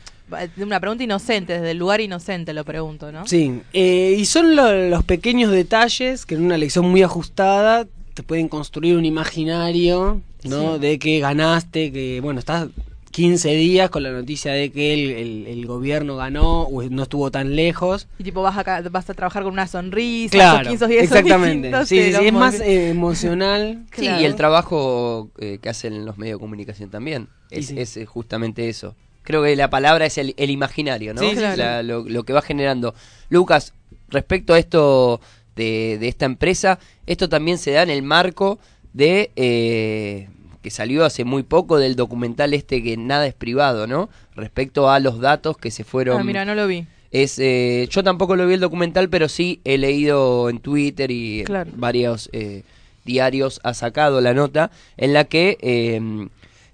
una pregunta inocente, desde el lugar inocente lo pregunto, ¿no? Sí, eh, y son lo- los pequeños detalles que en una elección muy ajustada te pueden construir un imaginario, ¿no? Sí. De que ganaste, que, bueno, estás 15 días con la noticia de que el, el- el gobierno ganó o no estuvo tan lejos. Y tipo, vas a, vas a trabajar con una sonrisa, Claro, esos 15 días exactamente. Sí, es más eh, emocional. [laughs] Sí, y el trabajo eh, que hacen los medios de comunicación también. Es, sí. es, justamente eso. Creo que la palabra es el, el imaginario, ¿no? Sí, sí, La- lo, lo que va generando. Lucas, respecto a esto de, de esta empresa, esto también se da en el marco de... eh, que salió hace muy poco del documental este que nada es privado, ¿no? Respecto a los datos que se fueron... Ah, mira, no lo vi. Es, eh, yo tampoco lo vi el documental, pero sí he leído en Twitter y Claro. varios eh, diarios ha sacado la nota en la que eh,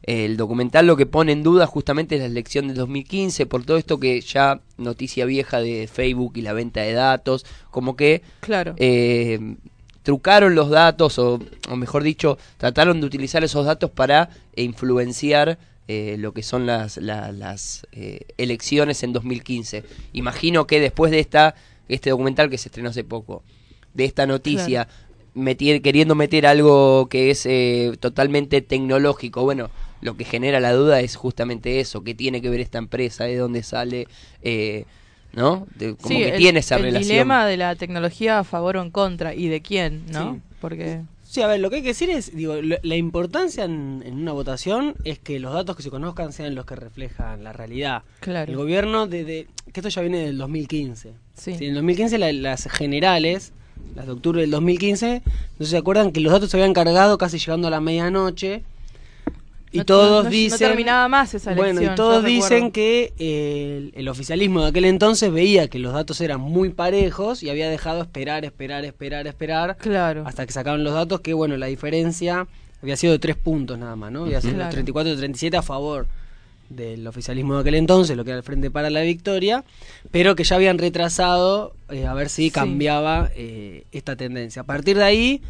El documental lo que pone en duda justamente es la elección del 2015, por todo esto que ya noticia vieja de Facebook y la venta de datos, como que Claro. Trucaron los datos, o, o mejor dicho, trataron de utilizar esos datos para influenciar eh, lo que son las, la- las eh, elecciones en 2015. Imagino que después de esta este documental que se estrenó hace poco, de esta noticia, meti- queriendo meter algo que es eh, totalmente tecnológico, bueno, lo que genera la duda es justamente eso, qué tiene que ver esta empresa, de dónde sale, eh, ¿no? De- como Sí, que el- tiene esa el relación. dilema de la tecnología a favor o en contra y de quién, ¿no? Sí. Porque Sí, a ver, lo que hay que decir es, digo, lo- la importancia en, en una votación es que los datos que se conozcan sean los que reflejan la realidad. Claro. El gobierno, de, que esto ya viene del 2015. Sí. en el 2015 la- las generales, las de octubre del 2015, no sé si se acuerdan que los datos se habían cargado casi llegando a la medianoche. Y No- todos no- no dicen... terminaba más esa Bueno, elección, y todos dicen recuerdo. que eh, el, el oficialismo de aquel entonces veía que los datos eran muy parejos y había dejado esperar, esperar, esperar, esperar. Claro. Hasta que sacaron los datos que, bueno, la diferencia había sido de tres puntos nada más, ¿no? Había sido Claro. 34 y 37 a favor del oficialismo de aquel entonces, lo que era el Frente para la Victoria, pero que ya habían retrasado eh, a ver si Sí. cambiaba eh, esta tendencia. A partir de ahí,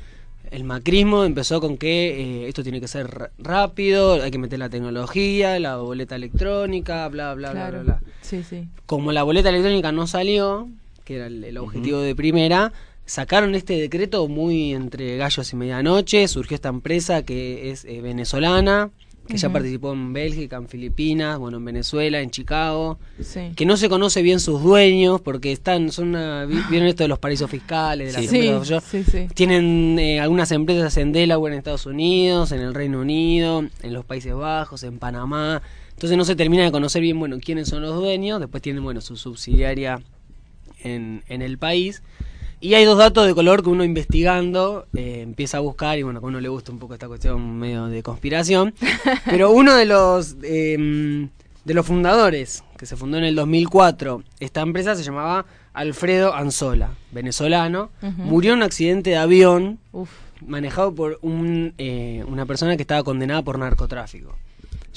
el macrismo empezó con que eh, esto tiene que ser rápido, hay que meter la tecnología, la boleta electrónica, bla, bla, Claro. bla, bla, bla. Sí, sí. Como la boleta electrónica no salió, que era el, el objetivo de primera, sacaron este decreto muy entre gallos y medianoche, surgió esta empresa que es eh, venezolana, que ya participó en Bélgica, en Filipinas, bueno, en Venezuela, en Chicago, Sí. que no se conoce bien sus dueños porque están, son una, vi- vieron esto de los paraísos fiscales, de las Sí, empresas sí. Tienen eh, algunas empresas en Delaware, en Estados Unidos, en el Reino Unido, en los Países Bajos, en Panamá. Entonces no se termina de conocer bien, bueno, quiénes son los dueños. Después tienen, bueno, su subsidiaria en, en el país. Y hay dos datos de color que uno investigando eh, empieza a buscar y bueno, que a uno le gusta un poco esta cuestión medio de conspiración. [laughs] Pero uno de los eh, de los fundadores, que se fundó en el 2004, esta empresa se llamaba Alfredo Anzola, venezolano, murió en un accidente de avión Uf. manejado por un, eh, una persona que estaba condenada por narcotráfico.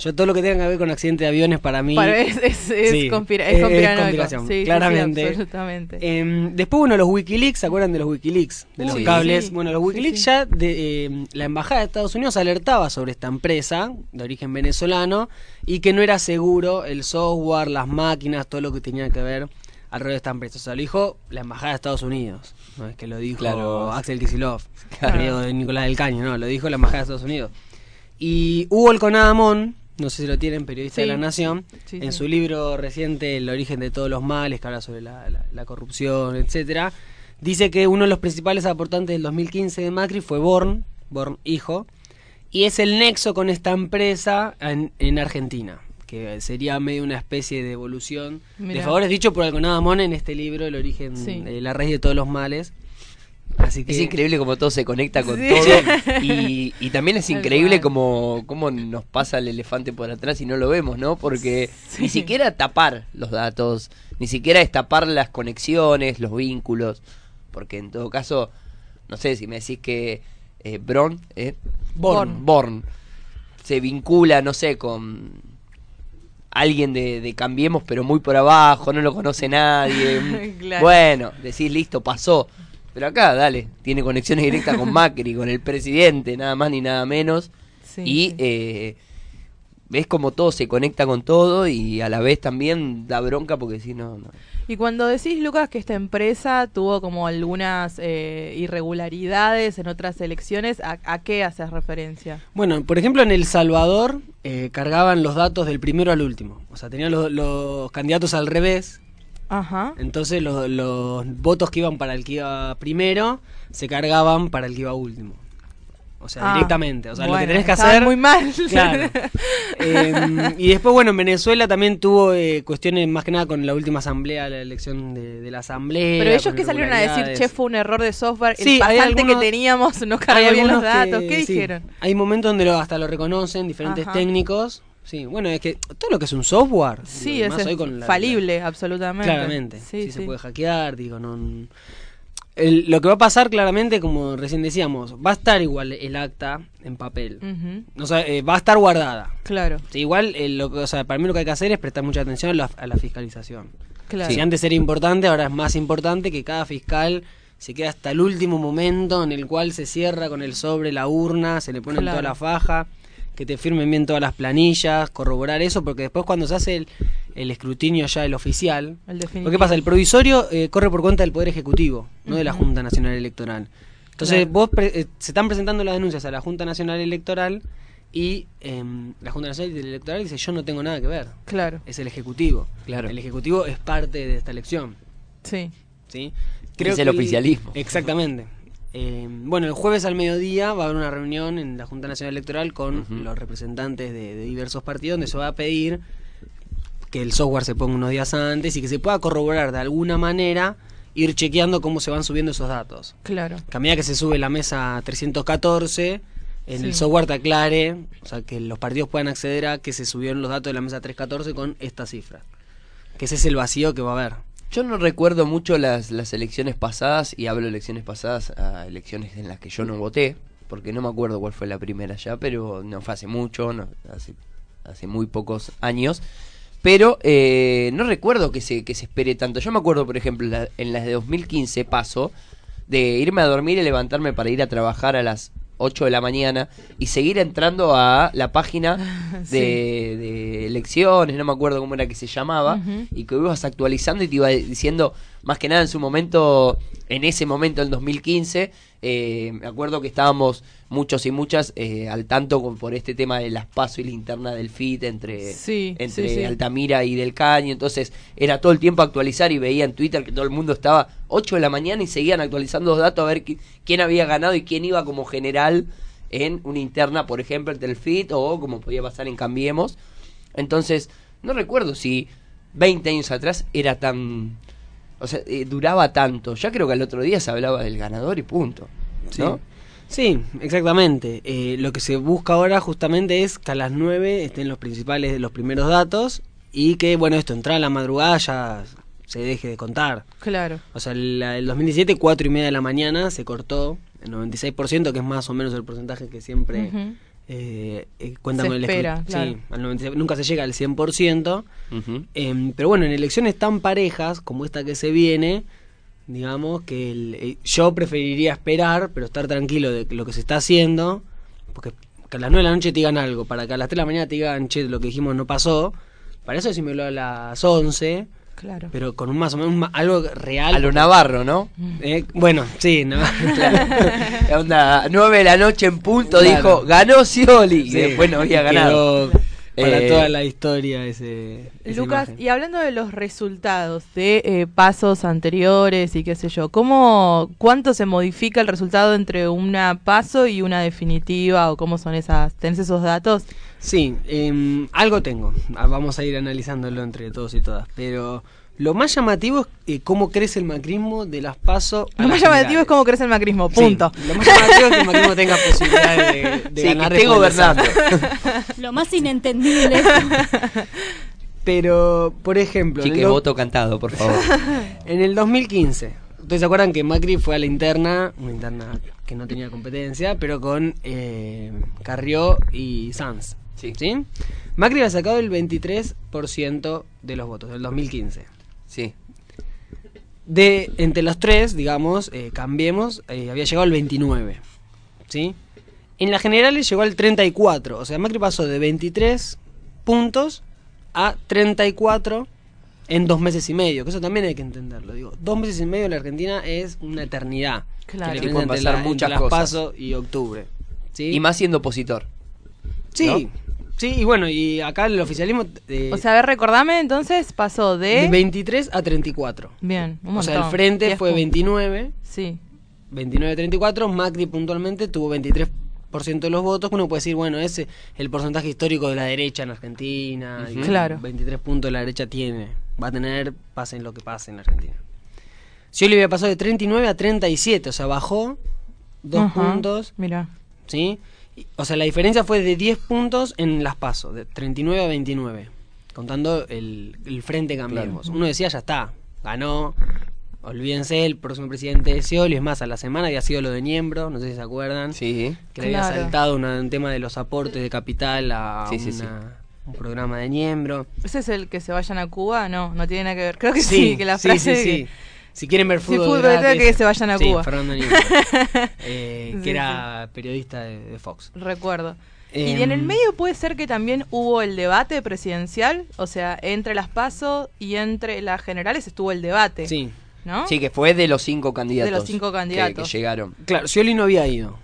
Yo todo lo que tenga que ver con accidente de aviones para mí... Para- es- es- es Sí, conspira- es conspiración, Sí, sí, sí, claramente. absolutamente. Eh, después, bueno, los Wikileaks, ¿se acuerdan de los Wikileaks? De los cables. sí. Bueno, los Wikileaks ya, de, eh, la Embajada de Estados Unidos alertaba sobre esta empresa de origen venezolano y que no era seguro el software, las máquinas, todo lo que tenía que ver alrededor de esta empresa. O sea, lo dijo la Embajada de Estados Unidos. No es que lo dijo Claro. Axel Kicillof, Claro. amigo de Nicolás del Caño, no, lo dijo la Embajada de Estados Unidos. Y Hugo Alconadamón, no sé si lo tienen, periodista de. La Nación, Sí, en sí. su libro reciente El origen de todos los males, que habla sobre la, la- la corrupción, etcétera, dice que uno de los principales aportantes del 2015 de Macri fue Born, Born hijo, y es el nexo con esta empresa en, en Argentina, que sería medio una especie de evolución de Mirá. favores dicho por Alconadamón en este libro, El origen, de la raíz de todos los males. Así que Es increíble como todo se conecta con Sí. todo. [laughs] Y, y también es increíble como, como nos pasa el elefante por atrás y no lo vemos, ¿no? Porque Sí. ni siquiera tapar los datos, ni siquiera es tapar las conexiones, los vínculos. Porque en todo caso, no sé si me decís que eh, Bron, ¿eh? Born. Born se vincula, no sé, con alguien de, de Cambiemos, pero muy por abajo, no lo conoce nadie. [laughs] Claro. Bueno, decís, listo, pasó. Pero acá, dale, tiene conexiones directas con [laughs] Macri, con el presidente, nada más ni nada menos. Sí, y sí. eh, ves como todo se conecta con todo y a la vez también da bronca porque si no, no. Y cuando decís, Lucas, que esta empresa tuvo como algunas eh, irregularidades en otras elecciones, ¿a, a qué haces referencia? Bueno, por ejemplo, en El Salvador eh, cargaban los datos del primero al último. O sea, tenían los, los candidatos al revés. Ajá. Entonces los, los votos que iban para el que iba primero se cargaban para el que iba último. O sea, Ah, directamente. O sea, lo que tenés que hacer. muy mal. Claro. [laughs] Eh, y después, bueno, en Venezuela también tuvo eh, cuestiones más que nada con la última asamblea, la elección de, de la asamblea. Pero ellos que salieron a decir, che, fue un error de software, Sí, el pasante algunos- que teníamos no cargó bien los algunos que- datos. ¿Qué sí, dijeron? Hay momentos donde lo- hasta lo reconocen diferentes Ajá. técnicos. Sí, bueno, es que todo lo que es un software. Sí, es con la- falible, absolutamente. Claramente. Sí, Sí, se puede hackear, digo, no. El- lo que va a pasar claramente, como recién decíamos, va a estar igual el acta en papel. Ujú. O sea, eh, va a estar guardada. Claro. Sí, igual, eh, lo, que- o sea, para mí lo que hay que hacer es prestar mucha atención a la, a la fiscalización. Claro. Si antes era importante, ahora es más importante que cada fiscal se quede hasta el último momento en el cual se cierra con el sobre la urna, se le pone Claro. toda la faja, que te firmen bien todas las planillas, corroborar eso, porque después cuando se hace el, el escrutinio ya el oficial, El que pasa, el provisorio eh, corre por cuenta del Poder Ejecutivo, no de la. Junta Nacional Electoral. Entonces, Claro. vos pre- eh, se están presentando las denuncias a la Junta Nacional Electoral y em, la Junta Nacional Electoral dice yo no tengo nada que ver. Claro. Es el Ejecutivo. Claro. El Ejecutivo es parte de esta elección. Sí. ¿Sí? Es el oficialismo. Exactamente. Eh, bueno, el jueves al mediodía va a haber una reunión en la Junta Nacional Electoral con los representantes de, de diversos partidos donde se va a pedir que el software se ponga unos días antes y que se pueda corroborar de alguna manera ir chequeando cómo se van subiendo esos datos. Claro. Que a medida que se sube la mesa 314, en el software te aclare, o sea, que los partidos puedan acceder a que se subieron los datos de la mesa 314 con esta cifra. Que ese es el vacío que va a haber. Yo no recuerdo mucho las, las elecciones pasadas, y hablo de elecciones pasadas a elecciones en las que yo no voté, porque no me acuerdo cuál fue la primera ya, pero no fue hace mucho, no, hace, hace muy pocos años. Pero eh, no recuerdo que se, que se espere tanto. Yo me acuerdo, por ejemplo, en las de 2015 paso de irme a dormir y levantarme para ir a trabajar a las 8 de la mañana y seguir entrando a la página [laughs] de, de elecciones, no me acuerdo cómo era que se llamaba, y que ibas actualizando y te iba diciendo, más que nada en su momento, en ese momento, en 2015, eh, me acuerdo que estábamos muchos y muchas eh, al tanto con, por este tema de las pasos y la interna del FIT entre, Sí, entre sí, sí. Altamira y Del Caño, entonces era todo el tiempo actualizar y veía en Twitter que todo el mundo estaba 8 de la mañana y seguían actualizando los datos a ver qui- quién había ganado y quién iba como general en una interna, por ejemplo, entre el FIT o como podía pasar en Cambiemos. Entonces, no recuerdo si 20 años atrás era tan... O sea, eh, duraba tanto. Ya creo que al otro día se hablaba del ganador y punto. ¿No? Sí, exactamente. Eh, lo que se busca ahora justamente es que a las 9 estén los principales, los primeros datos y que, bueno, esto, entrar a la madrugada ya se deje de contar. Claro. O sea, la- el 2017, 4 y media de la mañana, se cortó el 96%, que es más o menos el porcentaje que siempre. Eh, eh, cuenta Se con el espera, escrut- claro. Sí, al 96 nunca se llega al 100%. Em, pero bueno, en elecciones tan parejas como esta que se viene, digamos que el- eh, yo preferiría esperar, pero estar tranquilo de lo que se está haciendo, porque que a las 9 de la noche te digan algo, para que a las 3 de la mañana te digan, che, lo que dijimos no pasó, para eso decímelo a las 11. Claro. Pero con un más o menos un ma- algo real. A lo Navarro, ¿no? Eh, bueno, sí, Navarro. [laughs] Claro. Onda, 9 de la noche en punto, Claro. dijo, ganó Scioli. Y Sí, después no había quedó ganado. Para Eh, toda la historia ese. Lucas, imagen. y hablando de los resultados de eh, pasos anteriores y qué sé yo, ¿cómo, ¿cuánto se modifica el resultado entre una paso y una definitiva o cómo son esas, tenés esos datos? Sí, em, algo tengo. Ah, Vamos a ir analizándolo entre todos y todas. Pero lo más llamativo es eh, cómo crece el macrismo de las pasos. Lo más llamativo es cómo crece el macrismo, punto. lo más llamativo es que el macrismo tenga [laughs] posibilidades de, de Sí, que ganar esté después de gobernando. Lo más inentendible. [laughs] Pero, por ejemplo, Chique, el do- voto cantado, por favor. [laughs] en el 2015, ¿ustedes se acuerdan que Macri fue a la interna, una interna que no tenía competencia, pero con eh, Carrió y Sanz? Sí. Macri había sacado el 23% de los votos del 2015. Sí. De entre los tres, digamos, eh, cambiemos, eh, había llegado al 29. ¿Sí? En las generales llegó al 34. O sea, Macri pasó de 23 puntos a 34 en dos meses y medio. Que eso también hay que entenderlo. Digo, dos meses y medio en la Argentina es una eternidad. Claro. Que pueden pasar la- entre muchas las cosas. PASO y octubre. ¿Sí? Y más siendo opositor. Sí, ¿no? Sí, y bueno, y acá el oficialismo... eh, O sea, a ver, recordame, entonces pasó de... de 23 a 34. Bien, un O sea, montón. el frente 10 fue puntos. 29. Sí. 29-34, Macri puntualmente tuvo 23% de los votos. Uno puede decir, bueno, ese es el porcentaje histórico de la derecha en Argentina. Ujú. y Claro. 23 puntos la derecha tiene. Va a tener, pasen lo que pase en Argentina. Scioli había pasado de 39 a 37, o sea, bajó dos Ajá, puntos. Mira. ¿Sí? O sea, la diferencia fue de 10 puntos en las pasos, de 39 a 29. Contando el, el frente Cambiemos. Claro. Uno decía, ya está, ganó. olvídense, el próximo presidente de Scioli, es más, a la semana había sido lo de Niembro, no sé si se acuerdan. Sí. Que le había saltado una- un tema de los aportes de capital a Sí, sí, sí. una- un programa de Niembro. ¿Ese es el que se vayan a Cuba? No, no tiene nada que ver. Creo que sí, que la sí, frase sí, que- sí. Si quieren ver fútbol, fútbol gratis, gratis, que se vayan a sí, Cuba. Fernando [laughs] eh, Sí, que era periodista de, de Fox. Recuerdo. Em, y en el medio puede ser que también hubo el debate presidencial, o sea, entre las PASO y entre las generales estuvo el debate. Sí. ¿No? Sí, que fue de los cinco candidatos. De los cinco que- candidatos. Que, llegaron. Claro, Scioli no había ido.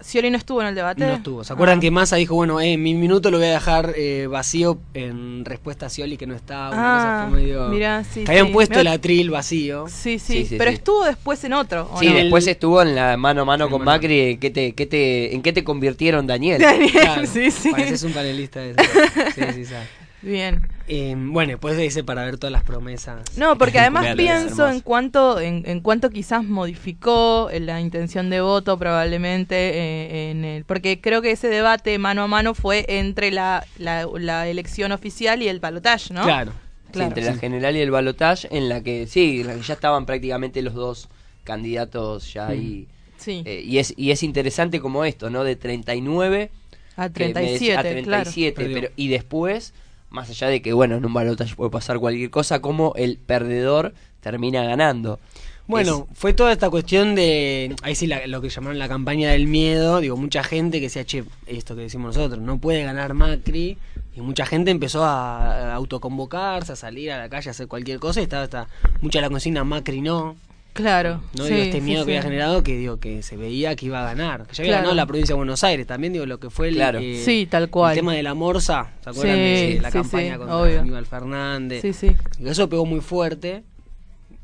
Scioli no estuvo en el debate. No estuvo. ¿Se acuerdan Ah. que Massa dijo, bueno, eh, mi minuto lo voy a dejar eh, vacío en respuesta a Scioli que no está? Una Ah, cosa fue medio... mirá, sí, que habían sí. puesto Me- el atril vacío. Sí, sí, Sí, sí, pero sí. estuvo después en otro. ¿o Sí, no? después estuvo en la mano a mano con Macri. ¿qué te, qué te, ¿En qué te convirtieron, Daniel? Daniel, Claro, sí, sí. Pareces un panelista de eso. [laughs] Sí, sí, sí. Bien. Eh, bueno, después de ese para ver todas las promesas. No, porque además Claro, pienso en cuanto en, en cuanto quizás modificó eh, la intención de voto probablemente eh, en el porque creo que ese debate mano a mano fue entre la, la, la elección oficial y el balotaje, ¿no? Claro. Sí, Claro. entre la general y el balotage, en la que sí, en la que ya estaban prácticamente los dos candidatos ya ahí. Sí. Eh, y, es, y es interesante como esto, ¿no? De 39 A que me 37, decía- a claro. 37, Perdió. pero y después, más allá de que, bueno, en un balotaje puede pasar cualquier cosa, como el perdedor termina ganando. Bueno, fue toda esta cuestión de, ahí sí, la- lo que llamaron la campaña del miedo, digo, mucha gente que decía, che, esto que decimos nosotros, no puede ganar Macri, y mucha gente empezó a, a autoconvocarse, a salir a la calle, a hacer cualquier cosa, y estaba hasta, mucha la consigna Macri no, Claro. no sí, digo, este sí, miedo que sí. había generado, que digo, que se veía que iba a ganar, que ya había Claro. ganado la provincia de Buenos Aires, también digo, lo que fue el, Claro. eh, Sí, tal cual. el tema de la morsa, ¿se acuerdan Sí, de la sí, campaña sí, contra obvio. Aníbal Fernández? Sí, sí. Eso pegó muy fuerte,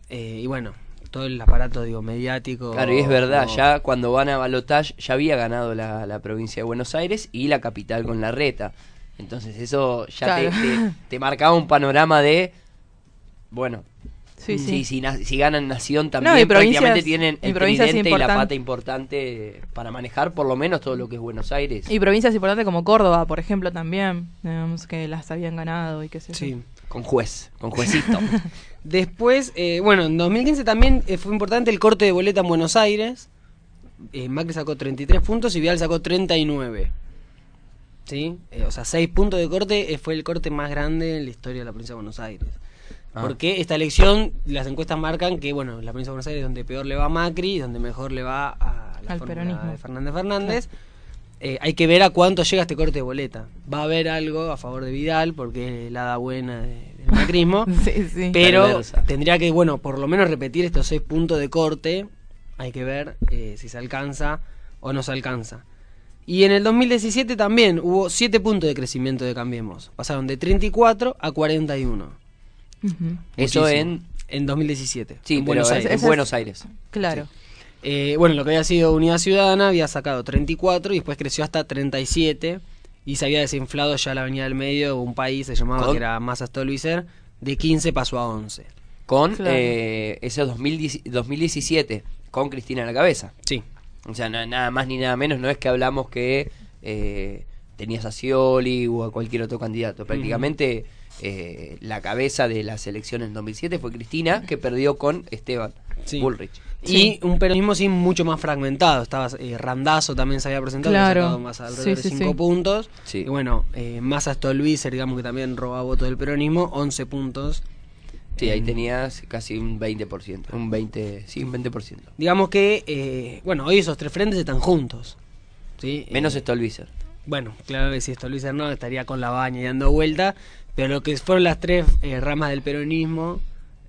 eh, y bueno, todo el aparato, digo, mediático. Claro, y es verdad, como- ya cuando van a balotage ya había ganado la, la provincia de Buenos Aires y la capital con la reta. Entonces eso ya te, Claro. te- te marcaba un panorama de, bueno, Sí, sí. si, si, na- si ganan Nación No, también y provincias- prácticamente tienen y el provincias tridente y la pata importante para manejar por lo menos todo lo que es Buenos Aires. Y provincias importantes como Córdoba, por ejemplo, también, digamos que las habían ganado y qué sé yo. Sí. Con juez, con juecito. [laughs] Después, eh, bueno, en 2015 también eh, fue importante el corte de boleta en Buenos Aires. Eh, Macri sacó 33 puntos y Vidal sacó 39. ¿Sí? Eh, o sea, 6 puntos de corte eh, fue el corte más grande en la historia de la provincia de Buenos Aires. Ah. Porque esta elección, las encuestas marcan que, bueno, la provincia de Buenos Aires es donde peor le va a Macri y donde mejor le va a la Al peronismo. de Fernández Fernández. Eh, hay que ver a cuánto llega este corte de boleta. Va a haber algo a favor de Vidal, porque es la hada buena de- del [laughs] macrismo. Sí, sí. Pero Perversa. tendría que, bueno, por lo menos repetir estos seis puntos de corte. Hay que ver eh, si se alcanza o no se alcanza. Y en el 2017 también hubo siete puntos de crecimiento de Cambiemos. Pasaron de 34 a 41. Eso en... En 2017. Sí, en Buenos en- Aires. en Buenos Aires. Claro. Eh, bueno, lo que había sido Unidad Ciudadana había sacado 34 y después creció hasta 37 y se había desinflado ya la Avenida del Medio, un país se llamaba ¿Con? que era Massa Stolbizer, de 15 pasó a 11. Con Claro. eh, ese 2010 2017, con Cristina a la cabeza. Sí. O sea, na- nada más ni nada menos, no es que hablamos que eh, tenías a Scioli o a cualquier otro candidato. Prácticamente eh, la cabeza de las elecciones en 2007 fue Cristina, que perdió con Esteban Sí. Bullrich. Y un peronismo sí mucho más fragmentado. Estaba eh, Randazo también se había presentado, Claro. más alrededor Sí, de sí, 5 sí. puntos. Sí. Y bueno, eh, Massa Stolbizer, digamos que también roba votos del peronismo, 11 puntos. Sí, ahí tenías casi un 20%, un 20, sí, un 20%. Digamos que, eh, bueno, hoy esos tres frentes están juntos. ¿sí? Menos Eh, Stolbizer. Bueno, claro que si Stolbizer no, estaría con la baña y dando vuelta. Pero lo que fueron las tres eh, ramas del peronismo.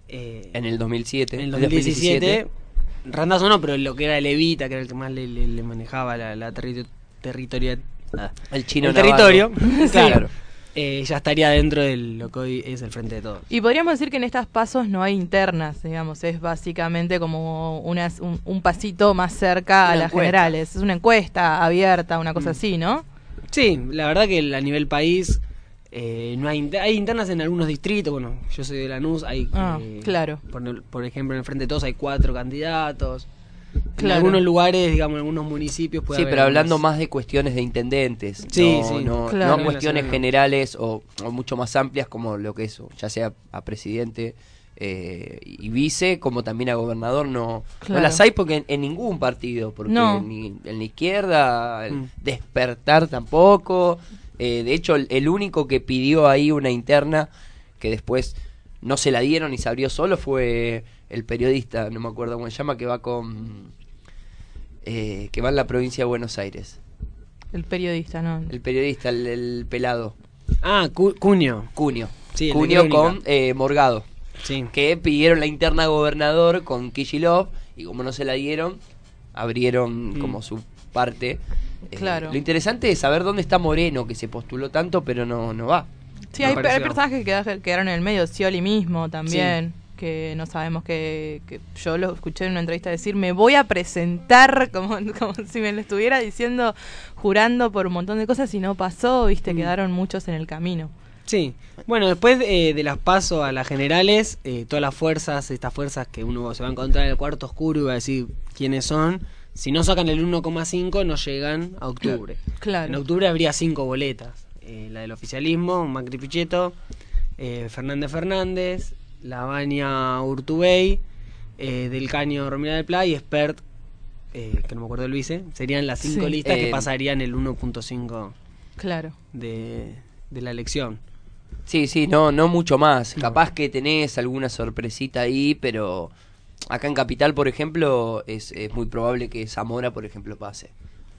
eh, En el 2007. en el en 2017, Randazo no, pero lo que era el Evita, que era el que más le, le- le manejaba la, la terri- territoria- ah, El chino el Navarro. territorio, [laughs] [laughs] claro, eh, ya estaría dentro de lo que hoy es el Frente de Todos. Y podríamos decir que en estas pasos no hay internas, digamos, es básicamente como unas- un, un pasito más cerca a las encuesta. generales. Es una encuesta abierta, una cosa Mm. así, ¿no? Sí, la verdad que a nivel país eh, no hay, inter- hay internas en algunos distritos. Bueno, yo soy de Lanús, hay. Ah, eh, claro. Por, por ejemplo, en el Frente de Todos hay cuatro candidatos. En algunos lugares, digamos, en algunos municipios puede Sí, haber pero hablando más de cuestiones de intendentes. Sí, no, sí, no, claro. no cuestiones generales o, o mucho más amplias como lo que es, ya sea a presidente eh, y vice, como también a gobernador, no, Claro. no las hay porque en, en ningún partido, porque No. ni en la izquierda, el Mm. despertar tampoco. Eh, de hecho, el, el único que pidió ahí una interna que después no se la dieron y se abrió solo fue el periodista, no me acuerdo cómo se llama, que va con. eh, que va en la provincia de Buenos Aires. El periodista, ¿no? El periodista, el, el pelado. Ah, Cu- Cuño. Cuño. Sí, Cuño con eh, Morgado. Sí. Que pidieron la interna a gobernador con Kishilov y como no se la dieron, abrieron Mm. como su parte. Eh, Claro. Lo interesante es saber dónde está Moreno, que se postuló tanto, pero no, no va. Sí, hay, hay personajes que queda- quedaron en el medio, Scioli mismo también, que no sabemos que, que yo lo escuché en una entrevista decir, me voy a presentar [laughs] como, como si me lo estuviera diciendo, jurando por un montón de cosas y no pasó, viste, Mm. quedaron muchos en el camino. Sí. Bueno, después eh, de las pasos a las generales, eh, todas las fuerzas, estas fuerzas que uno se va a encontrar en el cuarto oscuro y va a decir quiénes son, si no sacan el 1,5 no llegan a octubre. Claro. En octubre habría cinco boletas. Eh, la del oficialismo, Macri Pichetto, eh, Fernández Fernández, Lavagna Urtubey, eh, Del Caño Romina del Pla y Expert, eh, que no me acuerdo del vice. Serían las cinco Sí. listas que pasarían el 1.5 Claro. de, de la elección. Sí, sí, no, no mucho más. Capaz que tenés alguna sorpresita ahí, pero acá en Capital, por ejemplo, es, es muy probable que Zamora, por ejemplo, pase.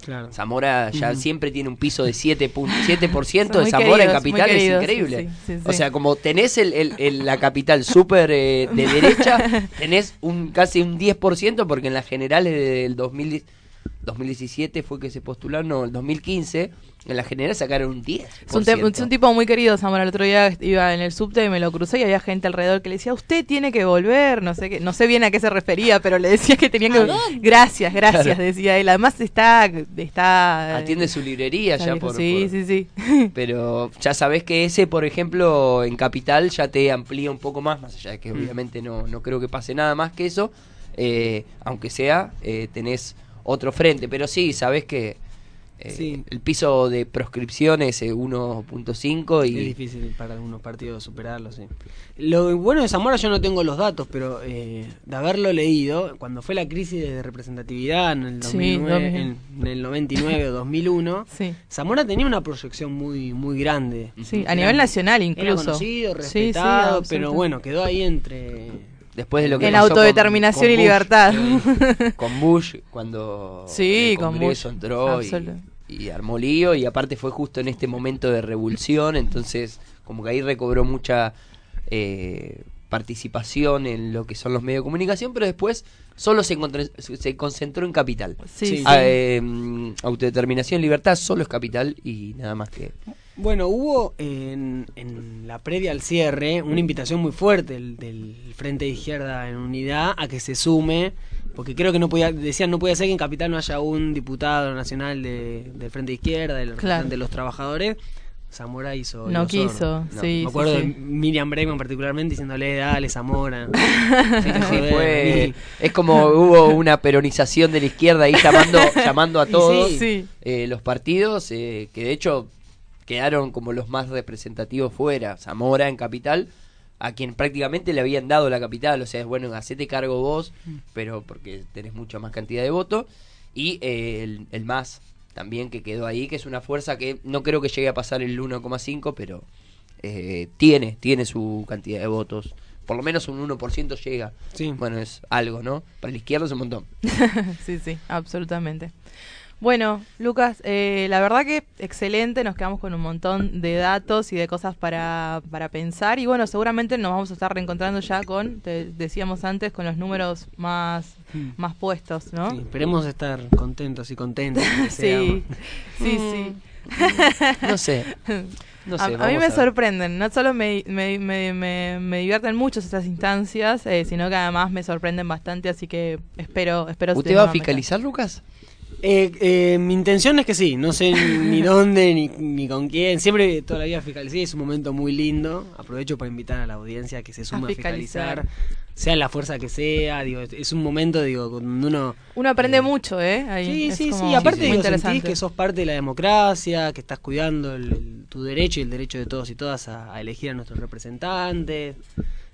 Claro. Zamora ya siempre tiene un piso de 7%, [laughs] Son de Zamora en Capital, queridos, es increíble. sí, sí, sí, O sea, como tenés el, el- el- la Capital súper eh, de [laughs] derecha, tenés un casi un 10%, porque en las generales del 2000 2017 fue que se postularon, no, el 2015, en las generales sacaron un 10%. Es un, es un tipo muy querido, Zamora. El otro día iba en el subte y me lo crucé y había gente alrededor que le decía, usted tiene que volver, no sé qué, no sé bien a qué se refería, pero le decía que tenía que Gracias, gracias, Claro. decía él. Además está, está Atiende su librería ya por, Sí, por- sí, sí. [laughs] Pero ya sabés que ese, por ejemplo, en Capital ya te amplía un poco más, más allá de que Mm. obviamente no, no creo que pase nada más que eso, eh, aunque sea, eh, tenés otro frente. Pero sí, sabés que eh, Sí. el piso de proscripción es eh, 1.5 Es y... difícil para algunos partidos superarlo, sí. Lo bueno de Zamora yo no tengo los datos, pero eh, de haberlo leído, cuando fue la crisis de representatividad en el, Sí, 2009, dos- en, en el 99 o 2001, Sí. Zamora tenía una proyección muy muy grande. Sí, a Era- nivel nacional Era incluso. conocido, Sí, sí, respetado, pero bueno, quedó ahí entre... Después de lo que En pasó con- autodeterminación con y Bush, libertad. eh, con Bush, cuando Sí, el con Congreso Bush, entró y, y armó lío, y aparte fue justo en este momento de revulsión, entonces como que ahí recobró mucha eh, participación en lo que son los medios de comunicación, pero después solo se, encontró- se concentró en capital. Sí, sí. Eh, autodeterminación, libertad, solo es capital y nada más que... Bueno, hubo en, en la previa al cierre una invitación muy fuerte del, del Frente de Izquierda en Unidad a que se sume, porque creo que no podía, decían no puede ser que en Capital no haya un diputado nacional de- del Frente de Izquierda, del representante de los trabajadores. Zamora hizo. No quiso, sí, Me acuerdo sí. de Miriam Bregman particularmente diciéndole, dale Zamora. [laughs] Sí, Joder, fue- es como hubo una peronización de la izquierda ahí llamando, [laughs] llamando a todos sí. Sí. eh, los partidos, eh, que de hecho quedaron como los más representativos fuera. Zamora en capital, a quien prácticamente le habían dado la capital, o sea, es bueno, hacete cargo vos, pero porque tenés mucha más cantidad de votos. Y eh, el, el más también que quedó ahí, que es una fuerza que no creo que llegue a pasar el 1,5, pero eh, tiene, tiene su cantidad de votos. Por lo menos un 1% llega. Bueno, es algo, ¿no? Para la izquierda es un montón. [laughs] sí, sí, absolutamente. Bueno, Lucas, eh, la verdad que excelente, nos quedamos con un montón de datos y de cosas para, para pensar y bueno, seguramente nos vamos a estar reencontrando ya con, te decíamos antes, con los números más, Mm. más puestos, ¿no? Sí, esperemos estar contentos y contentos. que [laughs] Sí, seamos. sí, sí. No sé. [laughs] No sé, a, a mí me a sorprenden, no solo me, me, me, me, me divierten mucho estas instancias, eh, sino que además me sorprenden bastante, así que espero... espero ¿Usted va a fiscalizar, Lucas? Eh, eh, mi intención es que sí, no sé ni [laughs] dónde ni, ni con quién. Siempre toda la vida fiscalicé, es un momento muy lindo. Aprovecho para invitar a la audiencia que se sume a fiscalizar. fiscalizar, sea la fuerza que sea. Digo, es- un momento, digo, cuando uno. Uno aprende mucho, ¿eh? Ahí. Sí, Es sí, como sí. Aparte, muy digo, interesante. sentís que sos parte de la democracia, que estás cuidando el- el- tu derecho y el derecho de todos y todas a, a elegir a nuestros representantes.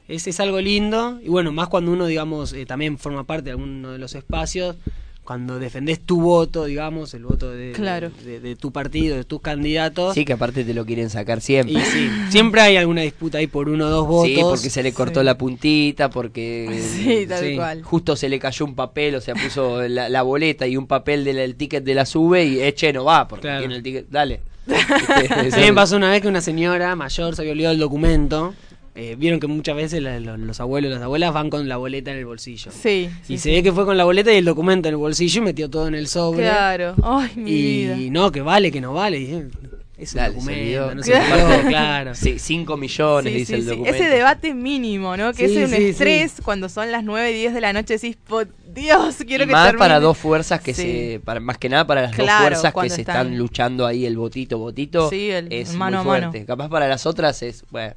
Es, es algo lindo y bueno, más cuando uno, digamos, eh, también forma parte de alguno de los espacios, cuando defendés tu voto, digamos, el voto de, Claro. de, de tu partido, de tus candidatos. Sí, que aparte te lo quieren sacar siempre. Y sí, siempre hay alguna disputa ahí por uno o dos votos. Sí, porque se le cortó la puntita, porque [laughs] Sí, tal cual. justo se le cayó un papel, o sea, puso la, la boleta y un papel del el ticket de la sube y eche no va, porque Claro. tiene el ticket. Dale. [laughs] También pasó una vez que una señora mayor se había olvidado el documento. Eh, Vieron que muchas veces la- los abuelos y las abuelas van con la boleta en el bolsillo. Sí. Y sí, se ve que fue con la boleta y el documento en el bolsillo y metió todo en el sobre. Claro. Ay, mi y vida. no, que vale, que no vale. Y dije, es un Dale, documento, no [laughs] se olvidó, claro. Sí, 5 millones, Sí, dice sí, el documento. Ese debate mínimo, ¿no? Que Sí, es un sí, estrés cuando son las 9 y 10 de la noche decís, "Po- Dios, quiero Y que más termine". para dos fuerzas que Sí. se para más que nada para las Claro, dos fuerzas que se están- luchando ahí el votito votito Sí, el- es mano muy a mano. fuerte capaz para las otras es bueno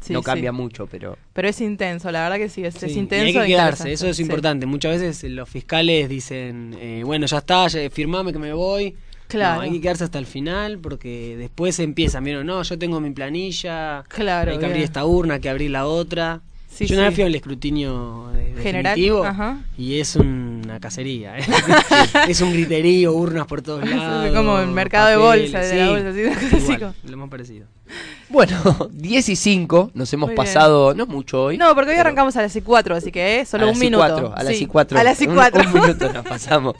Sí, no sí. cambia mucho pero Pero es intenso, la verdad que sí, es, intenso. y hay que e quedarse, eso es importante. Muchas veces los fiscales dicen, eh, bueno, ya está, ya, firmame que me voy. Claro. No, hay que quedarse hasta el final porque después empiezan, vieron, no, yo tengo mi planilla, Claro, hay que abrir esta urna, hay que abrir la otra. Sí, yo una sí. vez fui al escrutinio de- General, definitivo ajá. y es una cacería. ¿eh? [laughs] es un griterío, urnas por todos [laughs] Es lados. como el mercado de papeles, bolsa, de la bolsa, así, una cosa igual, lo más parecido. bueno [laughs] 10 y 5 nos hemos Muy bien. pasado no mucho hoy No, porque hoy arrancamos a las y 4, así que eh, solo a un las y minuto. cuatro, a las Sí, y 4 A las y un, 4. un minuto nos pasamos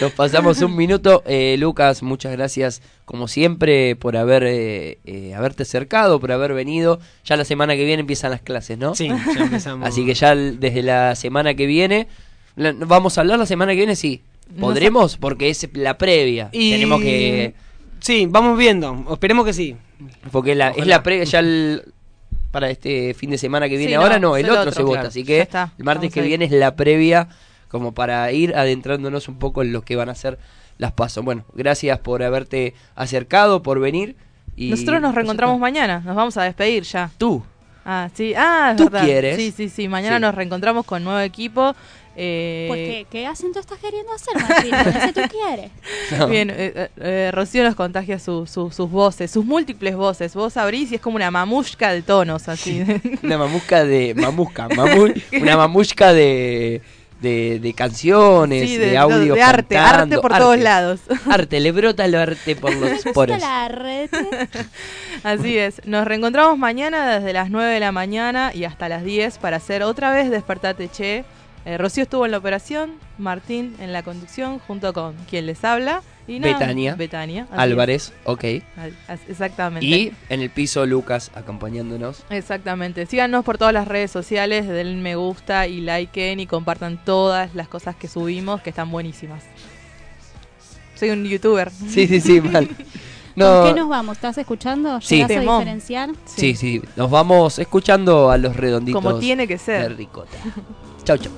nos pasamos un minuto eh, Lucas muchas gracias como siempre por haber eh, eh, haberte acercado por haber venido ya la semana que viene empiezan las clases no Sí, ya empezamos. Así que ya desde la semana que viene, la- vamos a hablar la semana que viene, sí. No ¿Podremos? Porque es la previa. Y- Tenemos que... Sí, vamos viendo, esperemos que sí. Porque la, es la previa ya el- para este fin de semana que viene. Sí, Ahora no, el otro, otro, se vota. Así que está, el martes vamos que viene es la previa como para ir adentrándonos un poco en lo que van a ser las pasos. Bueno, gracias por haberte acercado, por venir. Y Nosotros nos reencontramos mañana, nos vamos a despedir ya. Tú. Ah, sí, ah, es ¿Tú verdad. quieres? Sí, sí, sí, mañana Sí. nos reencontramos con nuevo equipo. Eh, Pues, ¿qué, qué acento estás queriendo hacer, Martín? Ese tú quieres. [laughs] No. Bien, eh, eh, eh, Rocío nos contagia su- su- sus voces, sus múltiples voces. Vos abrís y es como una mamushka de tonos, así. [laughs] Una mamusca de. Mamusca, mamu- una mamusca de. De, de canciones, Sí, de, de- audio. de arte, arte por todos lados. Arte, le brota el arte por los [laughs] poros. la red. Así es. Nos reencontramos mañana desde las 9 de la mañana y hasta las 10 para hacer otra vez Despertate Che. Eh, Rocío estuvo en la operación, Martín en la conducción, junto con quien les habla. Y nada, Betania. Betania. Álvarez, ok. Exactamente. Y en el piso Lucas acompañándonos. Exactamente. Síganos por todas las redes sociales, denle me gusta y liken y compartan todas las cosas que subimos que están buenísimas. Soy un youtuber. Sí, sí, sí, mal. [laughs] ¿Con qué nos vamos? ¿Estás escuchando? Sí. ¿Llegas a diferenciar? sí, sí, nos vamos escuchando a los redonditos Como tiene que ser. de ricota. Chau, chau.